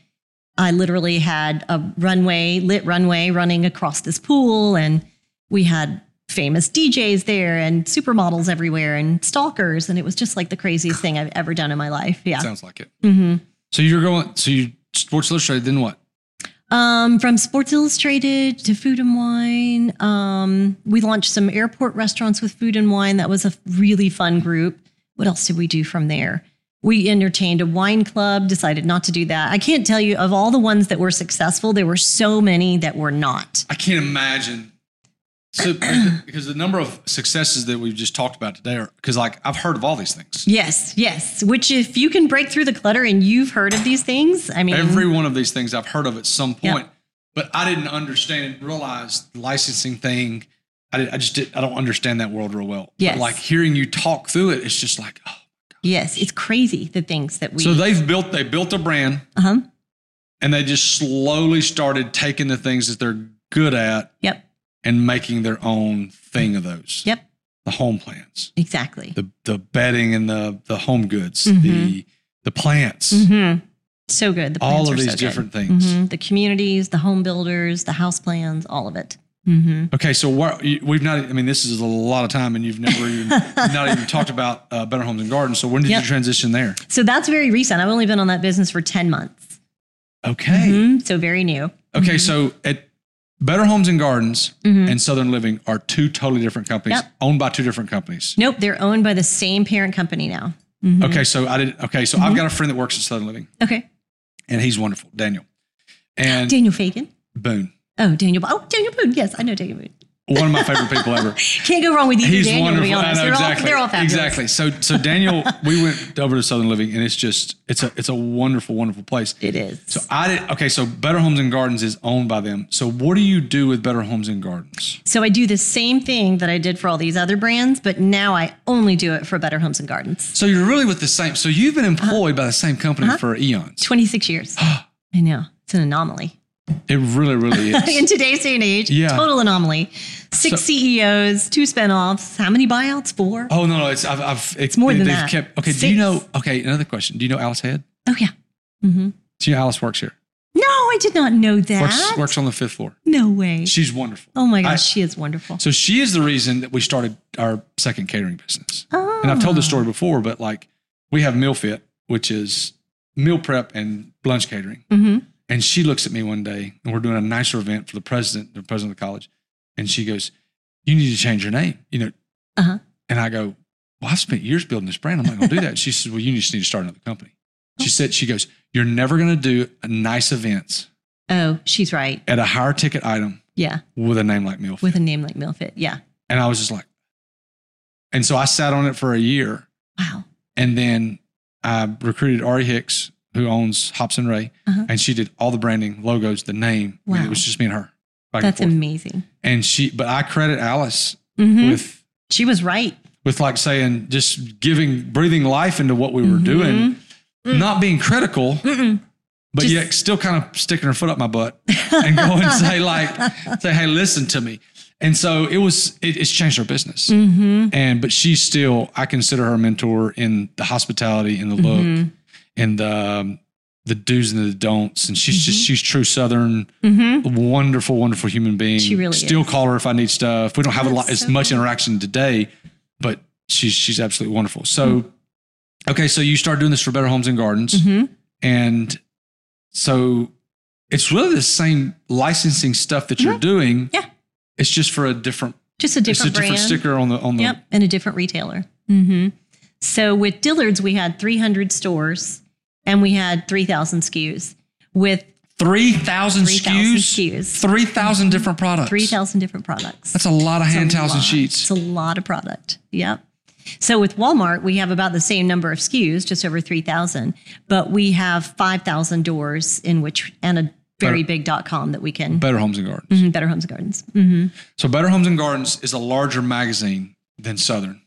I literally had a runway, lit runway running across this pool, and we had famous DJs there and supermodels everywhere and stalkers. And it was just like the craziest thing I've ever done in my life. Yeah. Sounds like it. hmm So you're going. So you Sports Illustrated. Then what? Um, from Sports Illustrated to Food and Wine. Um, we launched some airport restaurants with Food and Wine. That was a really fun group. What else did we do from there? We entertained a wine club, decided not to do that. I can't tell you, of all the ones that were successful, there were so many that were not. I can't imagine. So because the number of successes that we've just talked about today are because like I've heard of all these things. Yes, yes. Which, if you can break through the clutter and you've heard of these things, I mean, Every one of these things I've heard of at some Yeah. point, but I didn't understand and realize the licensing thing. I, did, I just did. I don't understand that world real well. Yes. But like hearing you talk through it, it's just like, oh. yes, it's crazy the things that we. So they've built. They built a brand, uh-huh. and they just slowly started taking the things that they're good at Yep. And making their own thing of those. Yep. The home plans, Exactly. the the bedding and the the home goods, Mhm. the the plants, hmm So good. The all of these so good. different things. Mhm. The communities, the home builders, the house plans, all of it. hmm Okay, so what we've not. I mean, this is a lot of time, and you've never even [LAUGHS] not even talked about uh, Better Homes and Gardens. So when did Yep. you transition there? So that's very recent. I've only been on that business for 10 months. Okay, Mhm. So very new. okay. So at Better Homes and Gardens Mhm. and Southern Living are two totally different companies, Yep. owned by two different companies. Nope. They're owned by the same parent company now. Mhm. Okay, so I did. Okay, so Mm-hmm. I've got a friend that works at Southern Living, Okay. and he's wonderful, Daniel, and Daniel Fagan. Boone, Oh, Daniel. Oh, Daniel Boone. Yes, I know Daniel Boone. One of my favorite people ever. [LAUGHS] Can't go wrong with He's Daniel, to be honest. know, they're, exactly. all, they're all fabulous. Exactly. So, so Daniel, we went over to Southern Living, and it's just it's a it's a wonderful, wonderful place. It is. So I did okay. So Better Homes and Gardens is owned by them. So what do you do with Better Homes and Gardens? So I do the same thing that I did for all these other brands, but now I only do it for Better Homes and Gardens. So you're really with the same. So you've been Uh-huh. employed by the same company for eons. 26 years. [GASPS] I know. It's an anomaly. It really, really [LAUGHS] is. in today's day and age. Yeah. Total anomaly. Six So- CEOs, two spinoffs. How many buyouts? Four. oh no, no, it's I've, I've it's more than they've that. Kept, okay, do you know? Okay, another question. Do you know Alice Head? Oh, yeah. hmm Do you know Alice works here? No, I did not know that. Works works on the fifth floor. no way. She's wonderful. Oh my gosh, I- she is wonderful. So she is the reason that we started our second catering business. Oh. And I've told this Ah. story before, but like we have Meal Fit, which is meal prep and lunch catering. hmm And she looks at me one day, and we're doing a nicer event for the president, the president of the college, and she goes, "You need to change your name," you know. Uh-huh. And I go, "Well, I've spent years building this brand. I'm not going to do that." She says, "Well, you just need to start another company." She said, "She goes, you're never going to do a nice events Oh, she's right. at a higher ticket item Yeah. with a name like Meal Fit." With a name like Meal Fit. Yeah. And I was just like, and so I sat on it for a year. Wow. And then I recruited Ari Hicks, who owns Hops and Ray, Uh-huh. and she did all the branding, logos, the name. I mean, Wow. it was just me and her. and That's forth. amazing. And she, but I credit Alice Mhm. with She was right. with like saying just giving breathing life into what we were Mhm. doing, not being critical, Mm-mm. but Just- yet still kind of sticking her foot up my butt and go and say like, [LAUGHS] say, hey, listen to me. And so it was, it, it's changed our business. Mm-hmm. And but she's still, I consider her a mentor in the hospitality, in the look, Mhm. And the um, the do's and the don'ts. And she's just she's true Southern, Mm-hmm. wonderful, wonderful human being. She really still is. call her if I need stuff. We don't have a lot That's as so much interaction today, but she's she's absolutely wonderful. So, okay, so you start doing this for Better Homes and Gardens, Mm-hmm. and so it's really the same licensing stuff that you're doing. Yeah. It's just for a different. Just a It's a different different brand. sticker on the on the. Yep, and a different retailer. hmm So with Dillard's, we had 300 stores and we had 3,000 SKUs with Three thousand 3,000 SKUs. SKUs. Three thousand different products. 3,000 different products. That's a lot of hand It's a towels and lot. sheets. It's a lot of product. Yep. So with Walmart, we have about the same number of SKUs, just over 3,000, but we have 5,000 doors in which, and a very big dot com that we can, Better Homes and Gardens. Mhm, Better Homes and Gardens. hmm So Better Homes and Gardens is a larger magazine than Southern.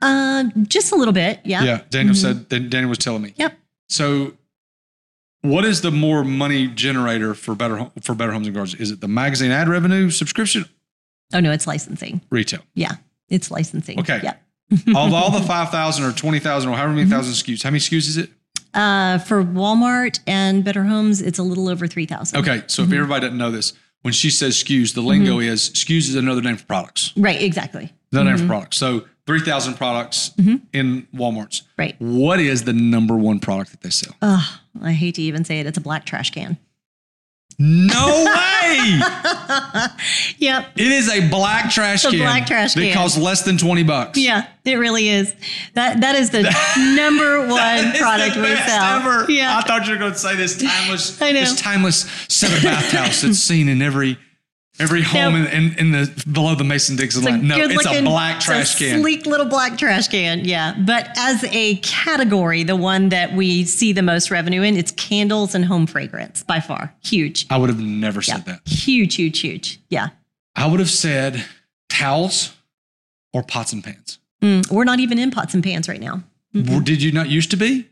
Uh, just a little bit. Yeah. Yeah, Daniel said. Daniel was telling me. Yep. So, what is the more money generator for Better for Better Homes and Gardens? Is it the magazine ad revenue, subscription, Oh, no, it's licensing. retail? Yeah. It's licensing. Okay. Yeah. [LAUGHS] of all the [LAUGHS] five thousand or twenty thousand or however many mm-hmm. thousand SKUs, how many SKUs is it? Uh, for Walmart and Better Homes, it's a little over 3,000. Okay, so if mm-hmm. everybody doesn't know this, when she says SKUs, the lingo mm-hmm. is SKUs is another name for products. Right. Exactly. Another name for products. So three thousand products mm-hmm. in WalMarts. Right. What is the number one product that they sell? Ugh, I hate to even say it. It's a black trash can. No [LAUGHS] way! Yep. It is a black trash A can. black trash that can. costs less than twenty bucks. Yeah, it really is. That that is the [LAUGHS] number one It's product we sell. ever. Yeah. I thought you were going to say this timeless, I know. this timeless set of bathhouse that's seen in every every home Nope. in, in, in the below the Mason Dixon line. No, it's a black it's trash a can. Sleek little black trash can. Yeah. But as a category, the one that we see the most revenue in, it's candles and home fragrance by far. Huge. I would have never Yeah. said that. Huge, huge, huge. Yeah. I would have said towels or pots and pans. Mm, we're not even in pots and pans right now. Did you not used to be?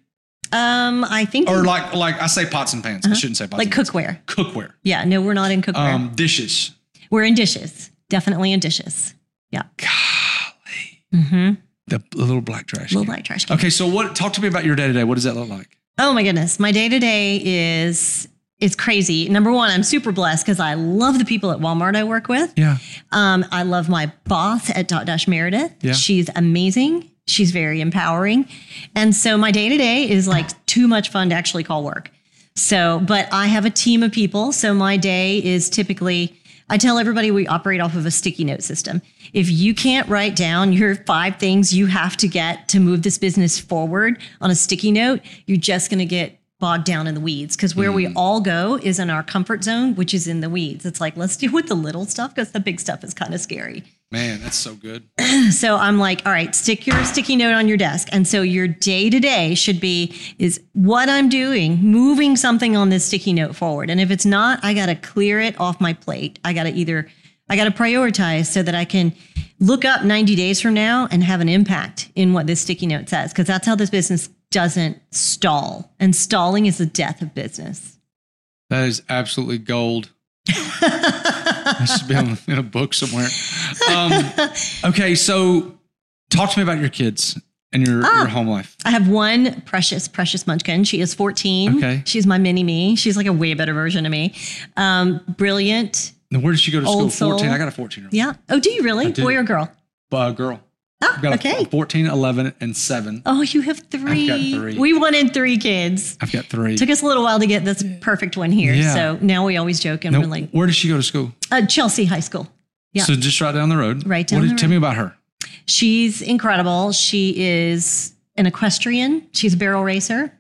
Um, I think Or like like I say pots and pans. I shouldn't say pots Uh-huh. like and pans. cookware. Cookware. Yeah. No, we're not in cookware. Um, dishes. We're in dishes. Definitely in dishes. Yeah. Golly. Mm-hmm. The little black trash Little can. black trash can. Okay, so what talk to me about your day to day. What does that look like? Oh my goodness. My day to day is it's crazy. Number one, I'm super blessed because I love the people at Walmart I work with. Yeah. Um, I love my boss at Dotdash Meredith. Yeah. She's amazing. She's very empowering. And so my day to day is like too much fun to actually call work. So, but I have a team of people. So my day is typically, I tell everybody we operate off of a sticky note system. If you can't write down your five things you have to get to move this business forward on a sticky note, you're just going to get bogged down in the weeds because where we mm. all go is in our comfort zone, which is in the weeds. It's like, let's [LAUGHS] deal with the little stuff because the big stuff is kind of scary. Man, that's so good. [CLEARS THROAT] So I'm like, all right, stick your sticky note on your desk. And so your day to day should be is what I'm doing, moving something on this sticky note forward. And if it's not, I got to clear it off my plate. I got to either I got to prioritize so that I can look up 90 days from now and have an impact in what this sticky note says because that's how this business doesn't stall. And stalling is the death of business. That is absolutely gold. [LAUGHS] that should be in a book somewhere. Um, okay, so talk to me about your kids and your, Ah. your home life. I have one precious, precious munchkin. She is 14. Okay. She's my mini me. She's like a way better version of me. Um, brilliant. Now, where did she go to school? Soul. 14. I got a 14 year old Yeah. Oh, do you really? Boy or girl? uh, girl. Ah, I've got okay. a 14, 11, and 7. Oh, you have three. three. We wanted three kids. I've got three. Took us a little while to get this perfect one here. Yeah. So now we always joke and Now, we're like, where does she go to school? uh, Chelsea High School. Yeah. So just right down the road. Right down what the did, Tell me about her. She's incredible. She is an equestrian. She's a barrel racer.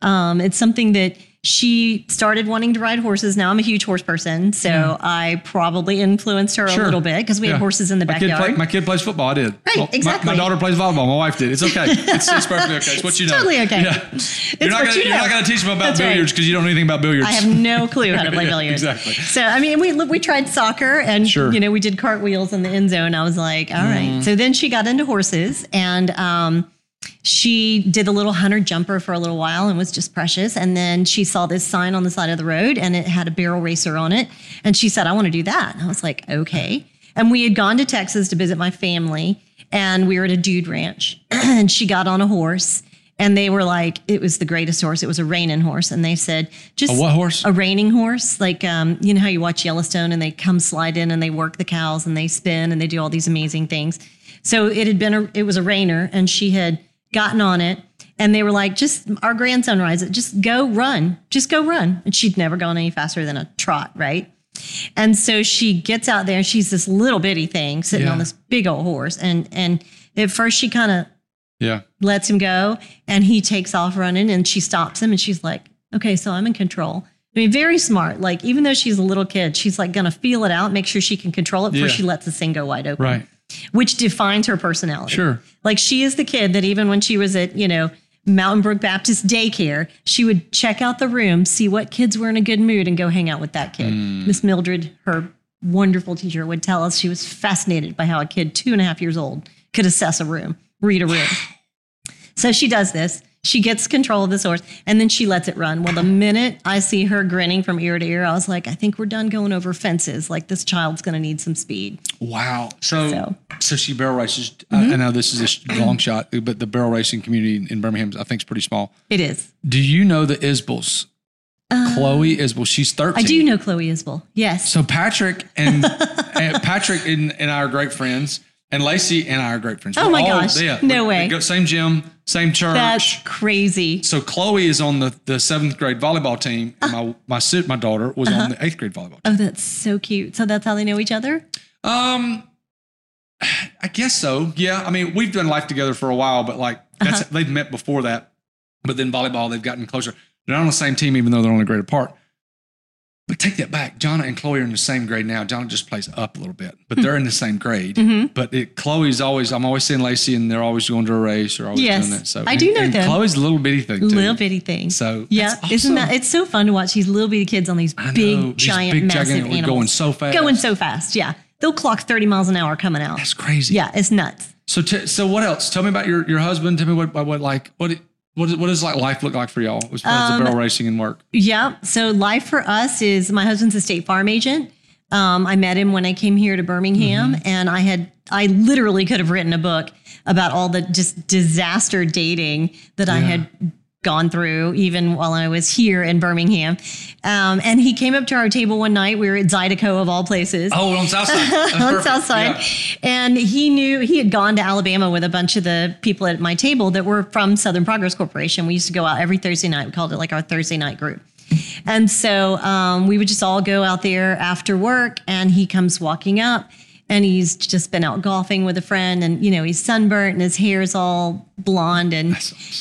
Um, it's something that she started wanting to ride horses. Now I'm a huge horse person, so I probably influenced her Sure. a little bit because we Yeah. had horses in the My kid, backyard. play, my kid plays football. I did. Right, my- exactly. My, daughter plays volleyball. My wife did. It's okay. It's, it's perfectly okay. It's what you know. totally okay. Yeah. It's You're not know. to teach them about That's billiards because you don't know anything about billiards. I have no clue how to play [LAUGHS] billiards. exactly. So I mean, we we tried soccer, and Sure. You know, we did cartwheels in the end zone. I was like, all right. So then she got into horses, and um, she did a little hunter jumper for a little while, and was just precious. And then she saw this sign on the side of the road, and it had a barrel racer on it, and she said, I want to do that. And I was like, okay. And we had gone to Texas to visit my family, and we were at a dude ranch, [CLEARS THROAT] and she got on a horse. And they were like, it was the greatest horse. It was a reining horse. And they said, just A what horse? a reining horse, like um, you know how you watch Yellowstone and they come slide in and they work the cows and they spin and they do all these amazing things. So it had been a it was a rainer and she had gotten on it and they were like, just our grandson rides it, just go run, just go run. And she'd never gone any faster than a trot, right? And so she gets out there and she's this little bitty thing sitting Yeah. on this big old horse. And and at first she kind of yeah. lets him go and he takes off running and she stops him and she's like, okay, so I'm in control. I mean, very smart. Like, even though she's a little kid, she's like going to feel it out, make sure she can control it before Yeah. she lets the thing go wide open, Right. Which defines her personality. Sure. Like, she is the kid that even when she was at, you know, Mountain Brook Baptist daycare, she would check out the room, see what kids were in a good mood, and go hang out with that kid. Hmm. Miss Mildred, her wonderful teacher, would tell us she was fascinated by how a kid two and a half years old could assess a room, read a room. [SIGHS] So she does this. She gets control of this horse and then she lets it run. Well, the minute I see her grinning from ear to ear, I was like, I think we're done going over fences. Like this child's going to need some speed. Wow. So, so, So. Mm-hmm. she barrel races. I, I know this is a long shot, but the barrel racing community in Birmingham, I think, is pretty small. It is. Do you know the Isbels? Chloe Isbel. She's 13. Uh, I do know Chloe Isbell. Yes. So Patrick and, [LAUGHS] and Patrick and, and I are great friends, and Lacey and I are great friends. Oh We're my all- gosh. yeah, No way. go same gym, same church. That's crazy. so Chloe is on the, the seventh grade volleyball team, and my my si- my daughter was Uh-huh. on the eighth grade volleyball. team. Oh, that's so cute. So that's how they know each other? Um, I guess so. Yeah, I mean we've done life together for a while, but like that's Uh-huh. they've met before that. But then volleyball, they've gotten closer. They're not on the same team, even though they're only a grade apart. But take that back. Jonna and Chloe are in the same grade now. Jonna just plays up a little bit, but they're in the same grade. Mm-hmm. But it, Chloe's always, I'm always seeing Lacey, and they're always going to a race or always Yes, doing that. So I do know and them. Chloe's a little bitty thing too. Little bitty thing. So yeah, that's isn't that it's so fun to watch these little bitty kids on these know, big, these giant, big, massive animals going so fast. going so fast. Yeah, they'll clock thirty miles an hour coming out. That's crazy. Yeah, it's nuts. So, t- so what else? Tell me about your, your husband. Tell me what, what, what like, what, what, is, what does like life look like for y'all as far as Um, the barrel racing and work? Yeah. So life for us is my husband's a state farm agent. Um, I met him when I came here to Birmingham, Mm-hmm. and I had I literally could have written a book about all the just disaster dating that I had gone through even while I was here in Birmingham. Um, and he came up to our table one night. We were at Zydeco of all places. Oh, on South Side. [LAUGHS] On perfect. South Side. Yeah. And he knew he had gone to Alabama with a bunch of the people at my table that were from Southern Progress Corporation. We used to go out every Thursday night. We called it like our Thursday night group. And so um, we would just all go out there after work, and he comes walking up. And he's just been out golfing with a friend, and you know he's sunburnt, and his hair's all blonde, and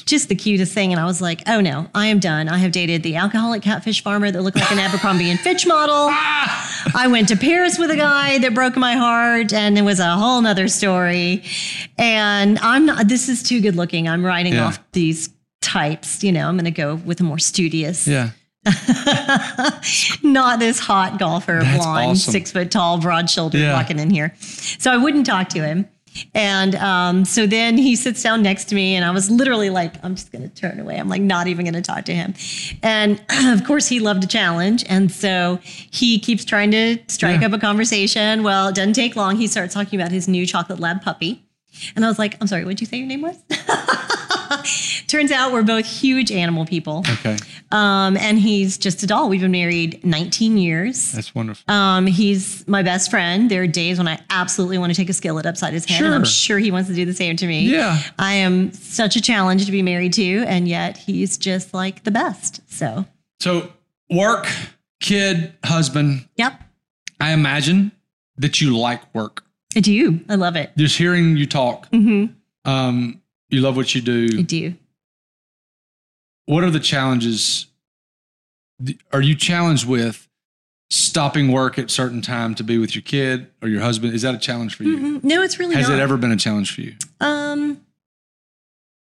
just the cutest thing. And I was like, "Oh no, I am done. I have dated the alcoholic catfish farmer that looked like an Abercrombie and Fitch model. Ah! I went to Paris with a guy that broke my heart, and it was a whole nother story. And I'm not. This is too good looking. I'm writing Yeah. off these types. You know, I'm going to go with a more studious, Yeah. [LAUGHS] not this hot golfer, That's blonde, awesome. six foot tall, broad shouldered, Yeah. walking in here. So I wouldn't talk to him. And um, so then he sits down next to me, and I was literally like, I'm just going to turn away. I'm like, not even going to talk to him. And [CLEARS THROAT] of course, he loved a challenge. And so he keeps trying to strike Yeah. up a conversation. Well, it doesn't take long. He starts talking about his new chocolate lab puppy. And I was like, I'm sorry, what'd you say your name was? [LAUGHS] [LAUGHS] Turns out we're both huge animal people. Okay. Um, and he's just a doll. We've been married 19 years. That's wonderful. Um, he's my best friend. There are days when I absolutely want to take a skillet upside his head, and I'm Sure. sure he wants to do the same to me. Yeah. I am such a challenge to be married to, and yet he's just like the best. So, So, work, kid, husband. yep, I imagine that you like work. I do. I love it. Just hearing you talk, hmm um, you love what you do. I do. What are the challenges? Are you challenged with stopping work at certain time to be with your kid or your husband? Is that a challenge for you? Mhm. No, it's really Has not. it ever been a challenge for you? Um,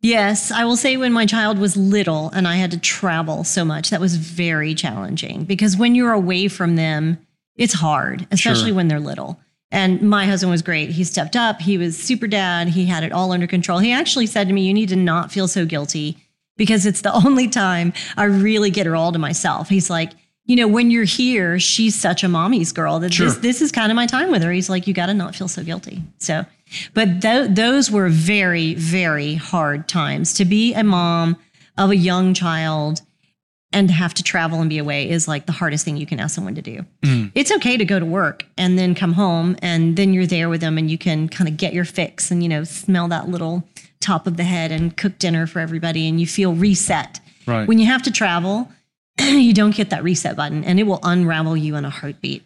yes, I will say when my child was little and I had to travel so much, that was very challenging because when you're away from them, it's hard, especially Sure. when they're little. And my husband was great. He stepped up. He was super dad. He had it all under control. He actually said to me, You need to not feel so guilty because it's the [LAUGHS] only time I really get her all to myself. He's like, you know, when you're here, she's such a mommy's girl that Sure. this, this is kind of my time with her. He's like, you got to not feel so guilty. So, but th- those were very, very hard times to be a mom of a young child and have to travel and be away is like the hardest thing you can ask someone to do. Mm. It's okay to go to work and then come home and then you're there with them and you can kind of get your fix and, you know, smell that little top of the head and cook dinner for everybody and you feel reset. Right. When you have to travel, [CLEARS THROAT] you don't get that reset button and it will unravel you in a heartbeat.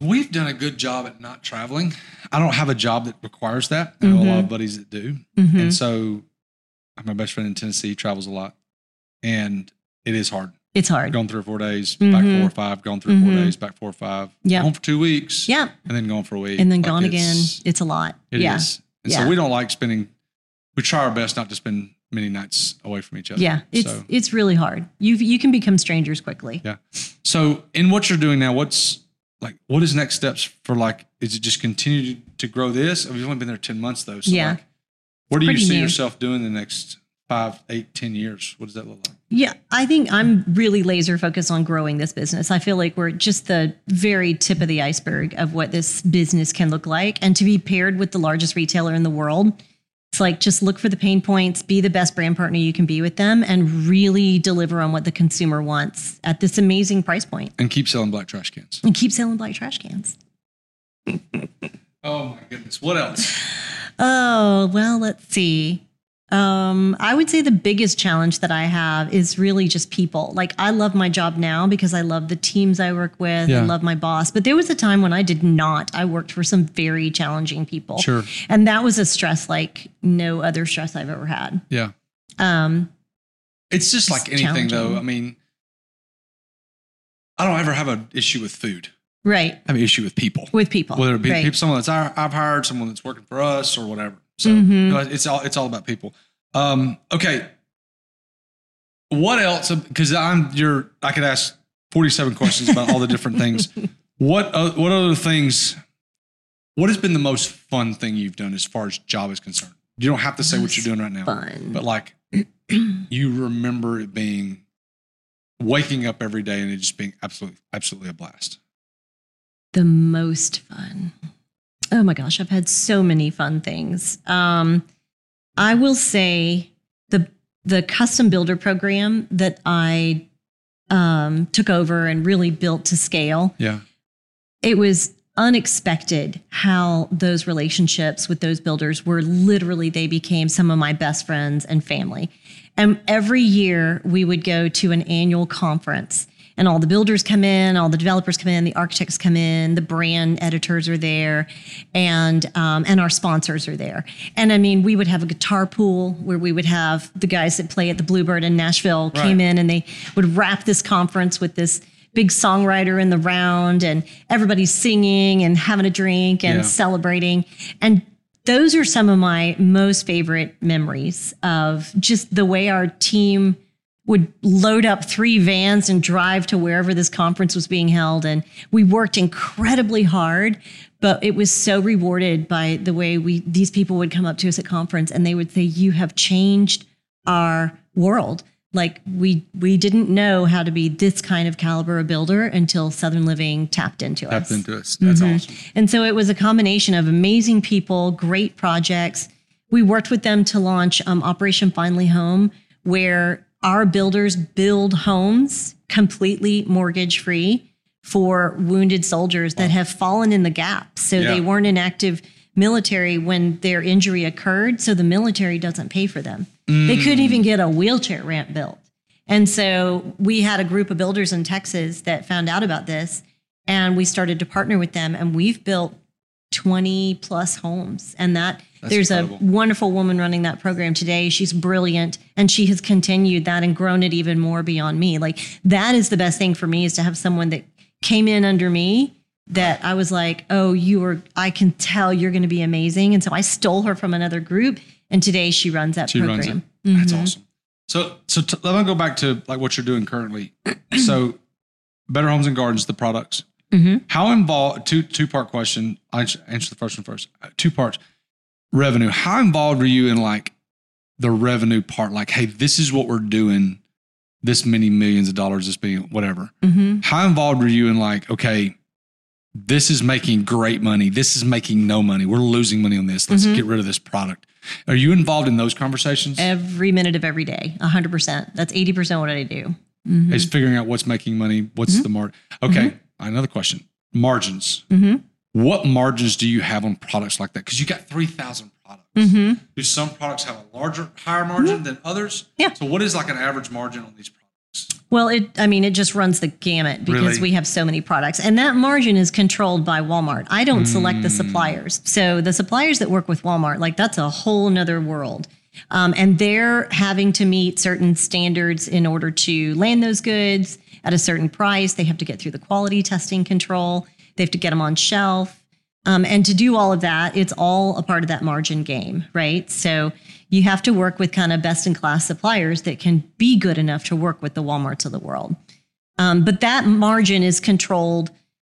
We've done a good job at not traveling. I don't have a job that requires that. I know a lot of buddies that do. Mhm. And so my best friend in Tennessee travels a lot. And it is hard. It's hard. Gone three or four days, back Mhm. four or five, gone three or four days, back four or five. Yeah. Gone for two weeks. Yeah. And then gone for a week. And then Like, gone again. it's- It's a lot. It is. yeah. And Yeah. so we don't like spending, we try our best not to spend many nights away from each other. Yeah. It's So, it's really hard. You you can become strangers quickly. yeah. So in what you're doing now, what's like, what is next steps for like, is it just continue to, grow this? You've only been there 10 months though. So Yeah. like, what do you see new. yourself doing the next five, eight, ten years? What does that look like? Yeah, I think I'm really laser focused on growing this business. I feel like we're just the very tip of the iceberg of what this business can look like. And to be paired with the largest retailer in the world, it's like just look for the pain points, be the best brand partner you can be with them, and really deliver on what the consumer wants at this amazing price point. And keep selling black trash cans. And keep selling black trash cans. [LAUGHS] Oh my goodness. What else? Oh, well, let's see. Um, I would say the biggest challenge that I have is really just people. Like I love my job now because I love the teams I work with. Yeah. I love my boss. But there was a time when I did not. I worked for some very challenging people. Sure. And that was a stress like no other stress I've ever had. Yeah. Um, It's just like anything though. I mean, I don't ever have an issue with food. right. I have an issue with people. With people. whether it be right. people, someone that's I've hired, someone that's working for us, or whatever. So Mhm. you know, it's all it's all about people. Um, okay, what else? Because I'm you're I could ask 47 questions about all the different things. [LAUGHS] What uh, what other things? What has been the most fun thing you've done as far as job is concerned? You don't have to say what you're doing right now, Fun. but like [CLEARS THROAT] you remember it being waking up every day and it just being absolutely absolutely a blast. the most fun. Oh my gosh, I've had so many fun things. Um, I will say the the custom builder program that I um, took over and really built to scale. Yeah, It was unexpected how those relationships with those builders were literally they became some of my best friends and family. And every year we would go to an annual conference and all the builders come in, all the developers come in, the architects come in, the brand editors are there, and um, and our sponsors are there. And I mean, we would have a guitar pull where we would have the guys that play at the Bluebird in Nashville came in and they would wrap this conference with this big songwriter in the round and everybody's singing and having a drink and Yeah. celebrating. And those are some of my most favorite memories of just the way our team would load up three vans and drive to wherever this conference was being held. And we worked incredibly hard, but it was so rewarded by the way we these people would come up to us at conference and they would say, You have changed our world. Like we we didn't know how to be this kind of caliber a builder until Southern Living tapped into Tapped us. into us. That's awesome. And so it was a combination of amazing people, great projects. We worked with them to launch um, Operation Finally Home, where our builders build homes completely mortgage free for wounded soldiers that have fallen in the gap. So Yeah. they weren't in active military when their injury occurred. So the military doesn't pay for them. They couldn't mm. even get a wheelchair ramp built. And so we had a group of builders in Texas that found out about this and we started to partner with them and we've built 20 plus homes and that there's incredible. a wonderful woman running that program today she's brilliant and she has continued that and grown it even more beyond me like that is the best thing for me is to have someone that came in under me that I was like oh you are I can tell you're going to be amazing and so I stole her from another group and today she runs that She program runs it. Mm-hmm. That's awesome. So, so t- let me go back to like what you're doing currently. so, Better Homes and Gardens, the products. Mhm. How involved? Two two part question. I answer the first one first. Uh, Two parts. Revenue. How involved are you in like the revenue part? Like, hey, this is what we're doing. This many millions of dollars, this being whatever. hmm How involved are you in like, okay, this is making great money. This is making no money. We're losing money on this. Let's Mhm. get rid of this product. Are you involved in those conversations? every minute of every day 100% that's 80% what I do Mhm. is figuring out what's making money, what's the market. Okay, another question: margins. Mhm. What margins do you have on products like that? Because you got three thousand products. Mhm. Do some products have a larger, higher margin than others? Yeah. So, what is like an average margin on these products? Well, it I mean, it just runs the gamut because Really? we have so many products. And that margin is controlled by Walmart. I don't select Hmm. the suppliers. So the suppliers that work with Walmart, like that's a whole nother world. Um, and they're having to meet certain standards in order to land those goods at a certain price. They have to get through the quality testing control. They have to get them on shelf. Um, and to do all of that, it's all a part of that margin game, right? So you have to work with kind of best in class suppliers that can be good enough to work with the Walmarts of the world. Um, but that margin is controlled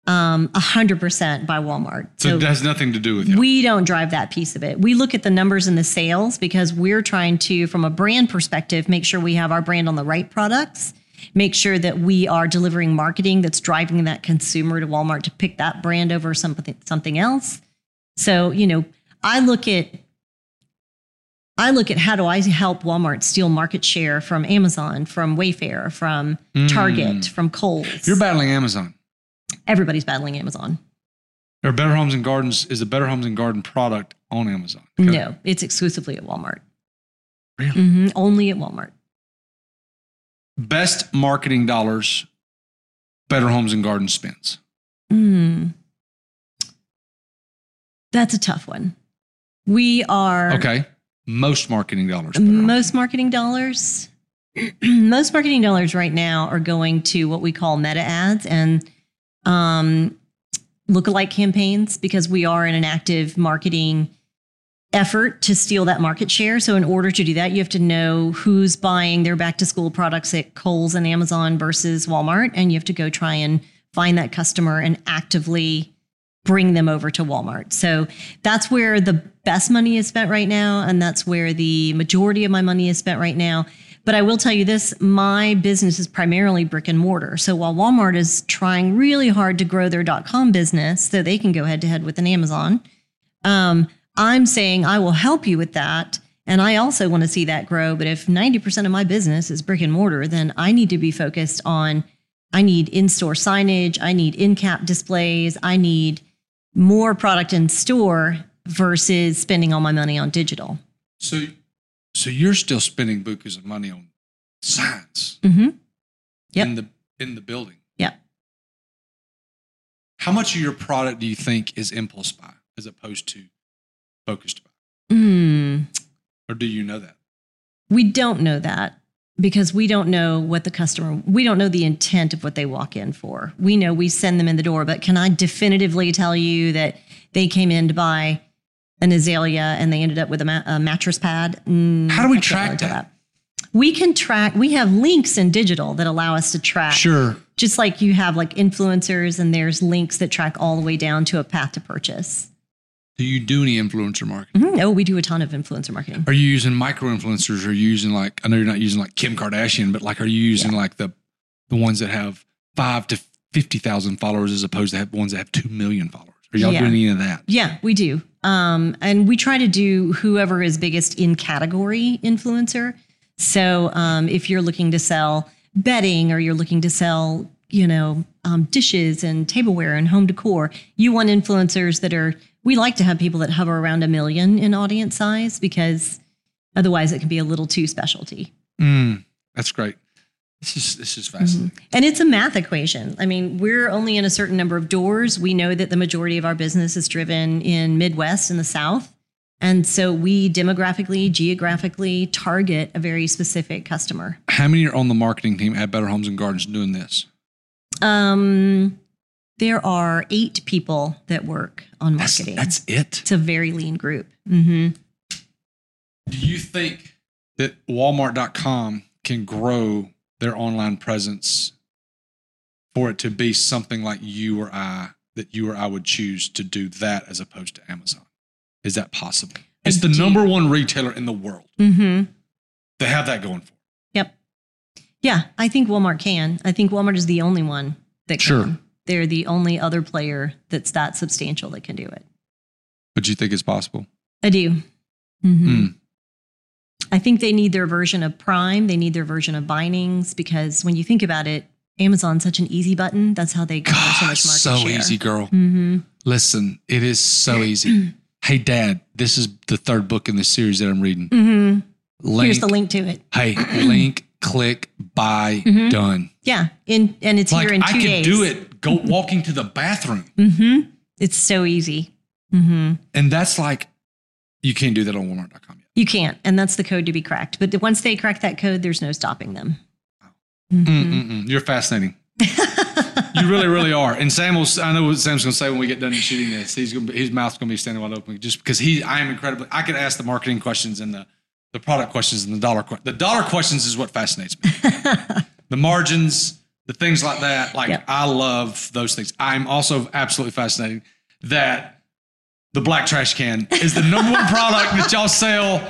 um, 100% by Walmart. So, it has nothing to do with you. We don't drive that piece of it. We look at the numbers and the sales because we're trying to, from a brand perspective, make sure we have our brand on the right products, make sure that we are delivering marketing that's driving that consumer to Walmart to pick that brand over something something else. So, you know, I look at I look at how do I help Walmart steal market share from Amazon, from Wayfair, from Target, from Kohl's. You're battling Amazon. Everybody's battling Amazon. Or Better Homes and Gardens is a Better Homes and Garden product on Amazon. Okay. No, it's exclusively at Walmart. Really? Mhm, only at Walmart. Best marketing dollars Better Homes and Gardens spends. Mm. That's a tough one. We are Okay. Most marketing dollars. Most marketing dollars. [CLEARS THROAT] most marketing dollars right now are going to what we call meta ads and um, lookalike campaigns because we are in an active marketing effort to steal that market share. So in order to do that, you have to know who's buying their back to school products at Kohl's and Amazon versus Walmart, and you have to go try and find that customer and actively bring them over to Walmart. So that's where the best money is spent right now, and that's where the majority of my money is spent right now. But I will tell you this my business is primarily brick and mortar. So while Walmart is trying really hard to grow their dot com business so they can go head to head with an Amazon, um, I'm saying I will help you with that. And I also want to see that grow. But if 90% of my business is brick and mortar, then I need to be focused on I need in store signage, I need endcap displays, I need more product in store versus spending all my money on digital. So, so you're still spending bukus of money on signs Mm-hmm. Yep. in the in the building. Yeah. How much of your product do you think is impulse buy as opposed to focused buy, Mm. or do you know that? We don't know that because we don't know what the customer, we don't know the intent of what they walk in for. We know we send them in the door, but can I definitively tell you that they came in to buy an azalea and they ended up with a, ma- a mattress pad? Mm, How do we track really tell that? we can track, we have links in digital that allow us to track. Sure. Just like you have like influencers and there's links that track all the way down to a path to purchase. Do you do any influencer marketing? Mhm. Oh, we do a ton of influencer marketing. Are you using micro influencers? Or are you using like I know you're not using like Kim Kardashian, but like are you using like the the ones that have five to fifty thousand followers as opposed to have ones that have two million followers? Are y'all Yeah. doing any of that? Yeah, we do. Um, and we try to do whoever is biggest in category influencer. So um, if you're looking to sell bedding or you're looking to sell, you know, um, dishes and tableware and home decor, you want influencers that are, we like to have people that hover around a million in audience size because otherwise it can be a little too specialty. Mm, that's great. This is this is fascinating. And it's a math equation. I mean, we're only in a certain number of doors. We know that the majority of our business is driven in Midwest and the South. And so we demographically, geographically target a very specific customer. How many are on the marketing team at Better Homes and Gardens doing this? Um, there are eight people that work on That's, marketing. that's it. it's a very lean group. hmm Do you think that Walmart.com can grow their online presence for it to be something like you or I, that you or I would choose to do that as opposed to Amazon? Is that possible? It's the number one retailer in the world. hmm They have that going for. it. Yep. Yeah, I think Walmart can. I think Walmart is the only one that can. Sure. They're the only other player that's that substantial that can do it. But you think it's possible? I do. Mhm. Mm. I think they need their version of Prime. They need their version of Bindings because when you think about it, Amazon's such an easy button. That's how they garner so much market so share. So easy, girl. hmm Listen, it is so [CLEARS THROAT] easy. hey, Dad, this is the third book in the series that I'm reading. hmm Link, Here's the link to it. Hey, link, click, buy, Mhm. done. Yeah, in and it's Like here in I two could days. do it. Go walking to the bathroom, hmm It's so easy. hmm and that's like you can't do that on Walmart.com yet. You can't, and that's the code to be cracked. But once they crack that code, there's no stopping them. Mm, Mhm. You're fascinating. you really, really are. And Sam will. I know what Sam's going to say when we get done shooting this. He's going. to His mouth's going to be standing wide open just because he. I am incredibly. I could ask the marketing questions and the the product questions and the dollar. que- The dollar questions is what fascinates me. [LAUGHS] the margins, the things like that. Like Yep. I love those things. I'm also absolutely fascinated that the black trash can is the number one product that y'all sell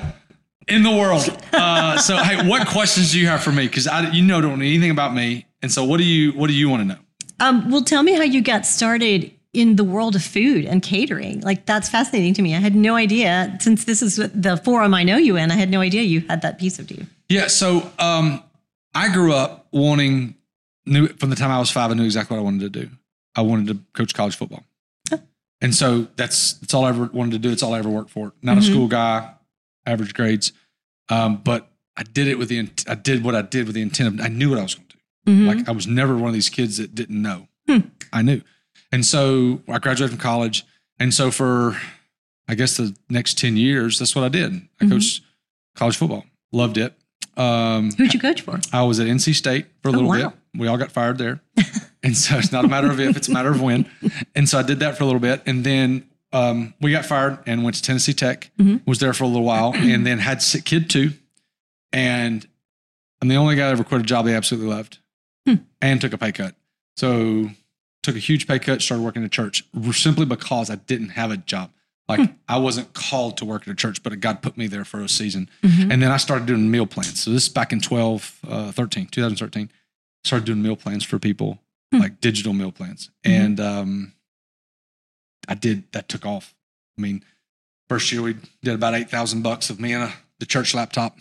in the world. Uh, so, hey, what questions do you have for me? Because I, you know, don't know anything about me, and so what do you what do you want to know? Um, well, tell me how you got started in the world of food and catering. Like that's fascinating to me. I had no idea. Since this is the forum I know you in, I had no idea you had that piece of you. Yeah, so um, I grew up wanting knew from the time I was five. I knew exactly what I wanted to do. I wanted to coach college football, and so that's that's all I ever wanted to do. It's all I ever worked for. Not a Mhm. school guy, average grades, um, but I did it with the int- I did what I did with the intent of I knew what I was going to do. Mhm. Like I was never one of these kids that didn't know. Hmm. I knew. And so I graduated from college. And so for I guess the next 10 years, that's what I did. I Mhm. coached college football. Loved it. Um, Who'd you coach for? I was at NC State for a Oh, little wow. bit. We all got fired there. and so it's not a matter of if, it's a matter of when. And so I did that for a little bit. And then um, we got fired and went to Tennessee Tech, Mhm. was there for a little while, and then had sick kid too. And I'm the only guy that ever quit a job they absolutely loved Hmm. and took a pay cut. So took a huge pay cut, started working at church simply because I didn't have a job. Like Hmm. I wasn't called to work at a church, but God put me there for a season. Mhm. And then I started doing meal plans. So this is back in 12, uh, 13, 2013. Started doing meal plans for people, Hmm. like digital meal plans. Mhm. And um, I did, that took off. I mean, first year we did about 8,000 bucks of me and a, the church laptop.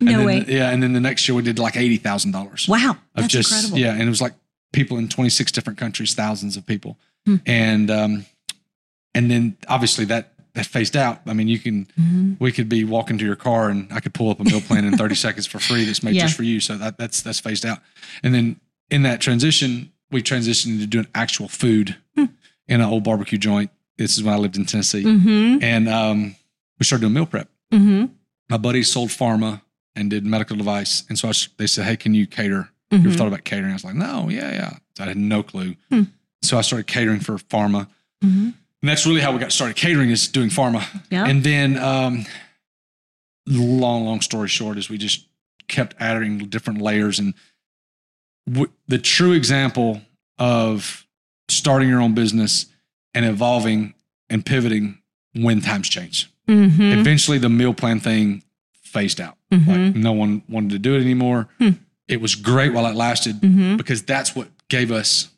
And No then, way. Yeah. And then the next year we did like $80,000 Wow, that's just incredible. yeah, and it was like people in 26 different countries, thousands of people, Hmm. and um, and then obviously that that phased out. I mean, you can Mhm. we could be walking to your car and I could pull up a meal plan in 30 [LAUGHS] seconds for free that's made Yeah. just for you. So that that's that's phased out, and then in that transition, we transitioned into doing actual food Hmm. in an old barbecue joint. This is when I lived in Tennessee, Mhm. and um, we started doing meal prep Mhm. my buddy sold pharma and did medical device. And so I, they said, Hey, can you cater? You ever thought about catering? I was like, No, yeah, yeah. So I had no clue. Hmm. So I started catering for pharma. Mhm. And that's really how we got started catering is doing pharma. Yeah. And then, um, long, long story short is we just kept adding different layers. And w- the true example of starting your own business and evolving and pivoting when times change. Mm-hmm. Eventually, the meal plan thing phased out. Mhm. Like no one wanted to do it anymore. Hmm. It was great while it lasted Mm-hmm. because that's what gave us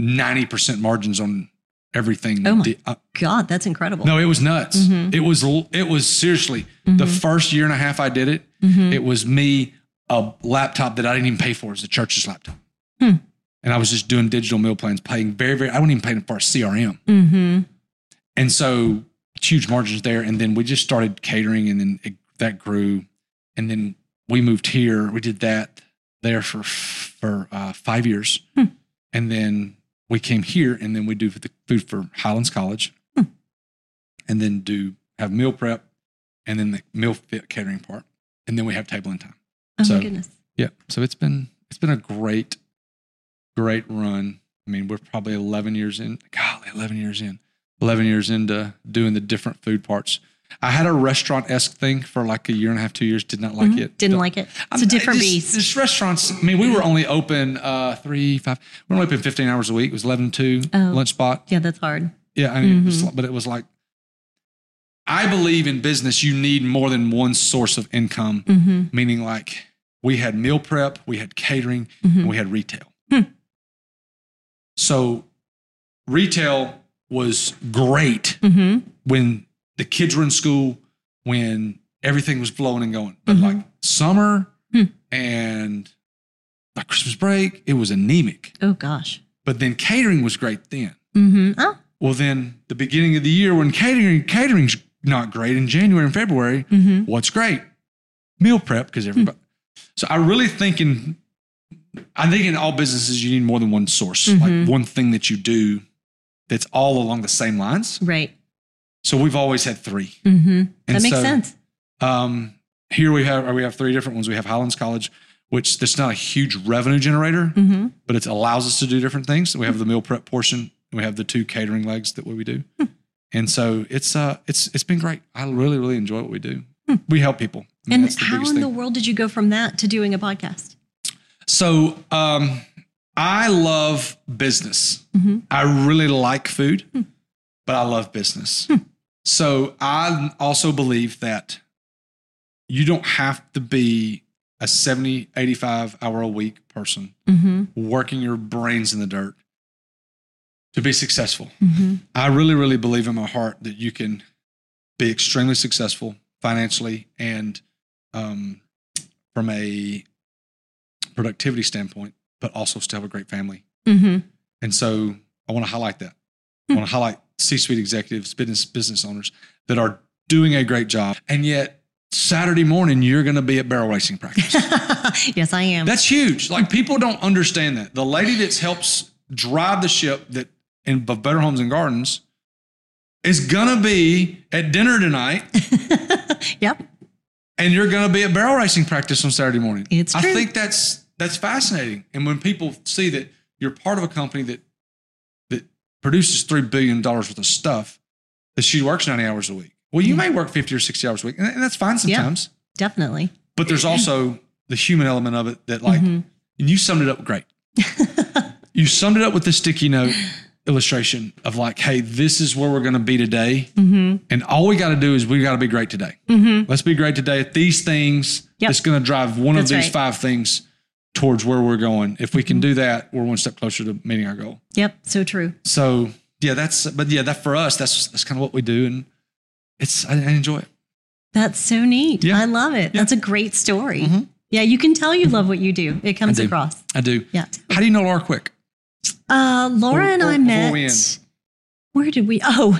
90% margins on everything. Oh my The- uh, God, that's incredible. no, it was nuts. Mhm. It was it was seriously the Mhm. first year and a half I did it. Mhm. It was me a laptop that I didn't even pay for. It was the church's laptop, Hmm. and I was just doing digital meal plans, paying very very. I wasn't even paying for a CRM, Mm-hmm. and so huge margins there. And then we just started catering, and then it, that grew, and then we moved here. We did that there for for uh, five years, Hmm. and then we came here, and then we do the food for Highlands College, Hmm. and then do have meal prep, and then the meal fit catering part, and then we have Table and Thyme. Oh So- my goodness. Yeah, so it's been it's been a great, great run. I mean, we're probably eleven years in. Golly, eleven years in. Eleven years into doing the different food parts. I had a restaurant esque thing for like a year and a half, two years. Did not like Mhm. it. Didn't Don't- like it. It's I'm- a different this- beast. This restaurants. I mean, we were only open uh, three, five. We were only open fifteen hours a week. It was eleven to two Oh. lunch spot. yeah, that's hard. Yeah, I mean, it was, Mhm. but it was like. I believe in business. You need more than one source of income. Mm-hmm. Meaning, like we had meal prep, we had catering, Mhm. and we had retail. Hmm. So, retail was great Mm-hmm. when the kids were in school, when everything was flowing and going. But Mhm. like summer Hmm. and like Christmas break, it was anemic. Oh gosh. But then catering was great then. Mm-hmm. Oh. Well, then the beginning of the year when catering catering's not great in January and February, Mm-hmm. what's great? Meal prep because everybody. So I really think in, I think in all businesses you need more than one source, like one thing that you do that's all along the same lines. Right. So we've always had three. Mm-hmm. That makes so- sense. Um, here we have we have three different ones. We have Highlands College, which that's not a huge revenue generator, Mm-hmm. but it allows us to do different things. We have the meal prep portion, and we have the two catering legs that we do. Hmm. And so it's uh it's it's been great. I really really enjoy what we do. We help people. I mean, And how in thing. the world did you go from that to doing a podcast? So um, I love business. Mhm. I really like food, Hmm. but I love business. So I also believe that you don't have to be a 70, 85 hour a week person Mm-hmm. working your brains in the dirt to be successful. Mm-hmm. I really, really believe in my heart that you can be extremely successful financially and um, from a productivity standpoint, but also still have a great family. Mm-hmm. And so I want to highlight that. I want to hmm. highlight C-suite executives, business business owners that are doing a great job, and yet Saturday morning you're going to be at barrel racing practice. [LAUGHS] yes, I am. That's huge. Like people don't understand that. The lady that helps drive the ship that in Better Homes and Gardens is gonna be at dinner tonight, [LAUGHS] yep. and you're gonna be at barrel racing practice on Saturday morning. It's true. I think that's that's fascinating. And when people see that you're part of a company that produces three billion dollars worth of stuff, that she works 90 hours a week. Well, you Yeah. may work 50 or 60 hours a week, and and that's fine Yeah. sometimes. Definitely. But there's also the human element of it that, like, Mhm. and you summed it up great. [LAUGHS] you summed it up with the sticky note illustration of like, hey, this is where we're going to be today. Mm-hmm. And all we got to do is we got to be great today. Mm-hmm. Let's be great today at these things. Yep. That's going to drive one That's of these right. five things towards where we're going. If we can Mm-hmm. do that, we're one step closer to meeting our goal. Yep. So true. So yeah, that's, but yeah, that for us, that's, that's kind of what we do. And it's, I, I enjoy it. That's so neat. Yeah. I love it. Yeah. That's a great story. Mhm. Yeah, you can tell you love what you do. It comes do. across. I do. Yeah. How do you know Laura Quick? Uh, Laura Or- and or I met. Where did we? Oh,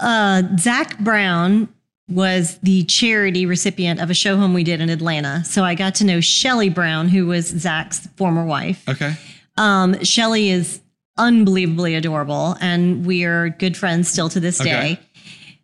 uh, Zac Brown was the charity recipient of a show home we did in Atlanta. So I got to know Shelly Brown, who was Zac's former wife. Okay. Um, Shelly is unbelievably adorable, and we are good friends still to this Okay. day.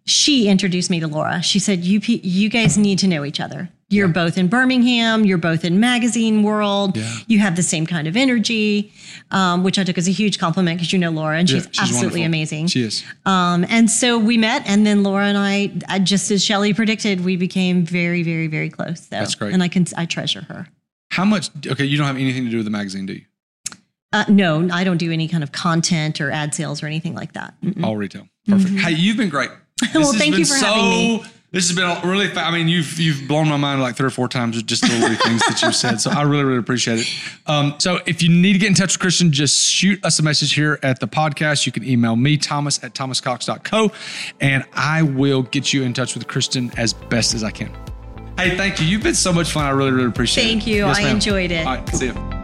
She introduced me to Laura. She said, "You you guys need to know each other." You're both in Birmingham. You're both in magazine world. Yeah. You have the same kind of energy, um, which I took as a huge compliment because you know Laura and she's, Yeah, she's absolutely wonderful. amazing. She is. Um, and so we met, and then Laura and I, I just as Shelly predicted, we became very, very, very close. So, That's great. And I can, I treasure her. How much? Okay, you don't have anything to do with the magazine, do you? Uh, no, I don't do any kind of content or ad sales or anything like that. Mm-mm. All retail. Perfect. Hey, you've been great. [LAUGHS] Well, thank you for having me. This has been a really. Fa- I mean, you've you've blown my mind like three or four times with just the little things that you've said. So I really really appreciate it. Um, so if you need to get in touch with Kristen, just shoot us a message here at the podcast. You can email me Thomas at thomascox.co, and I will get you in touch with Kristen as best as I can. Hey, thank you. You've been so much fun. I really really appreciate it. Thank you. I enjoyed it. All right, see you.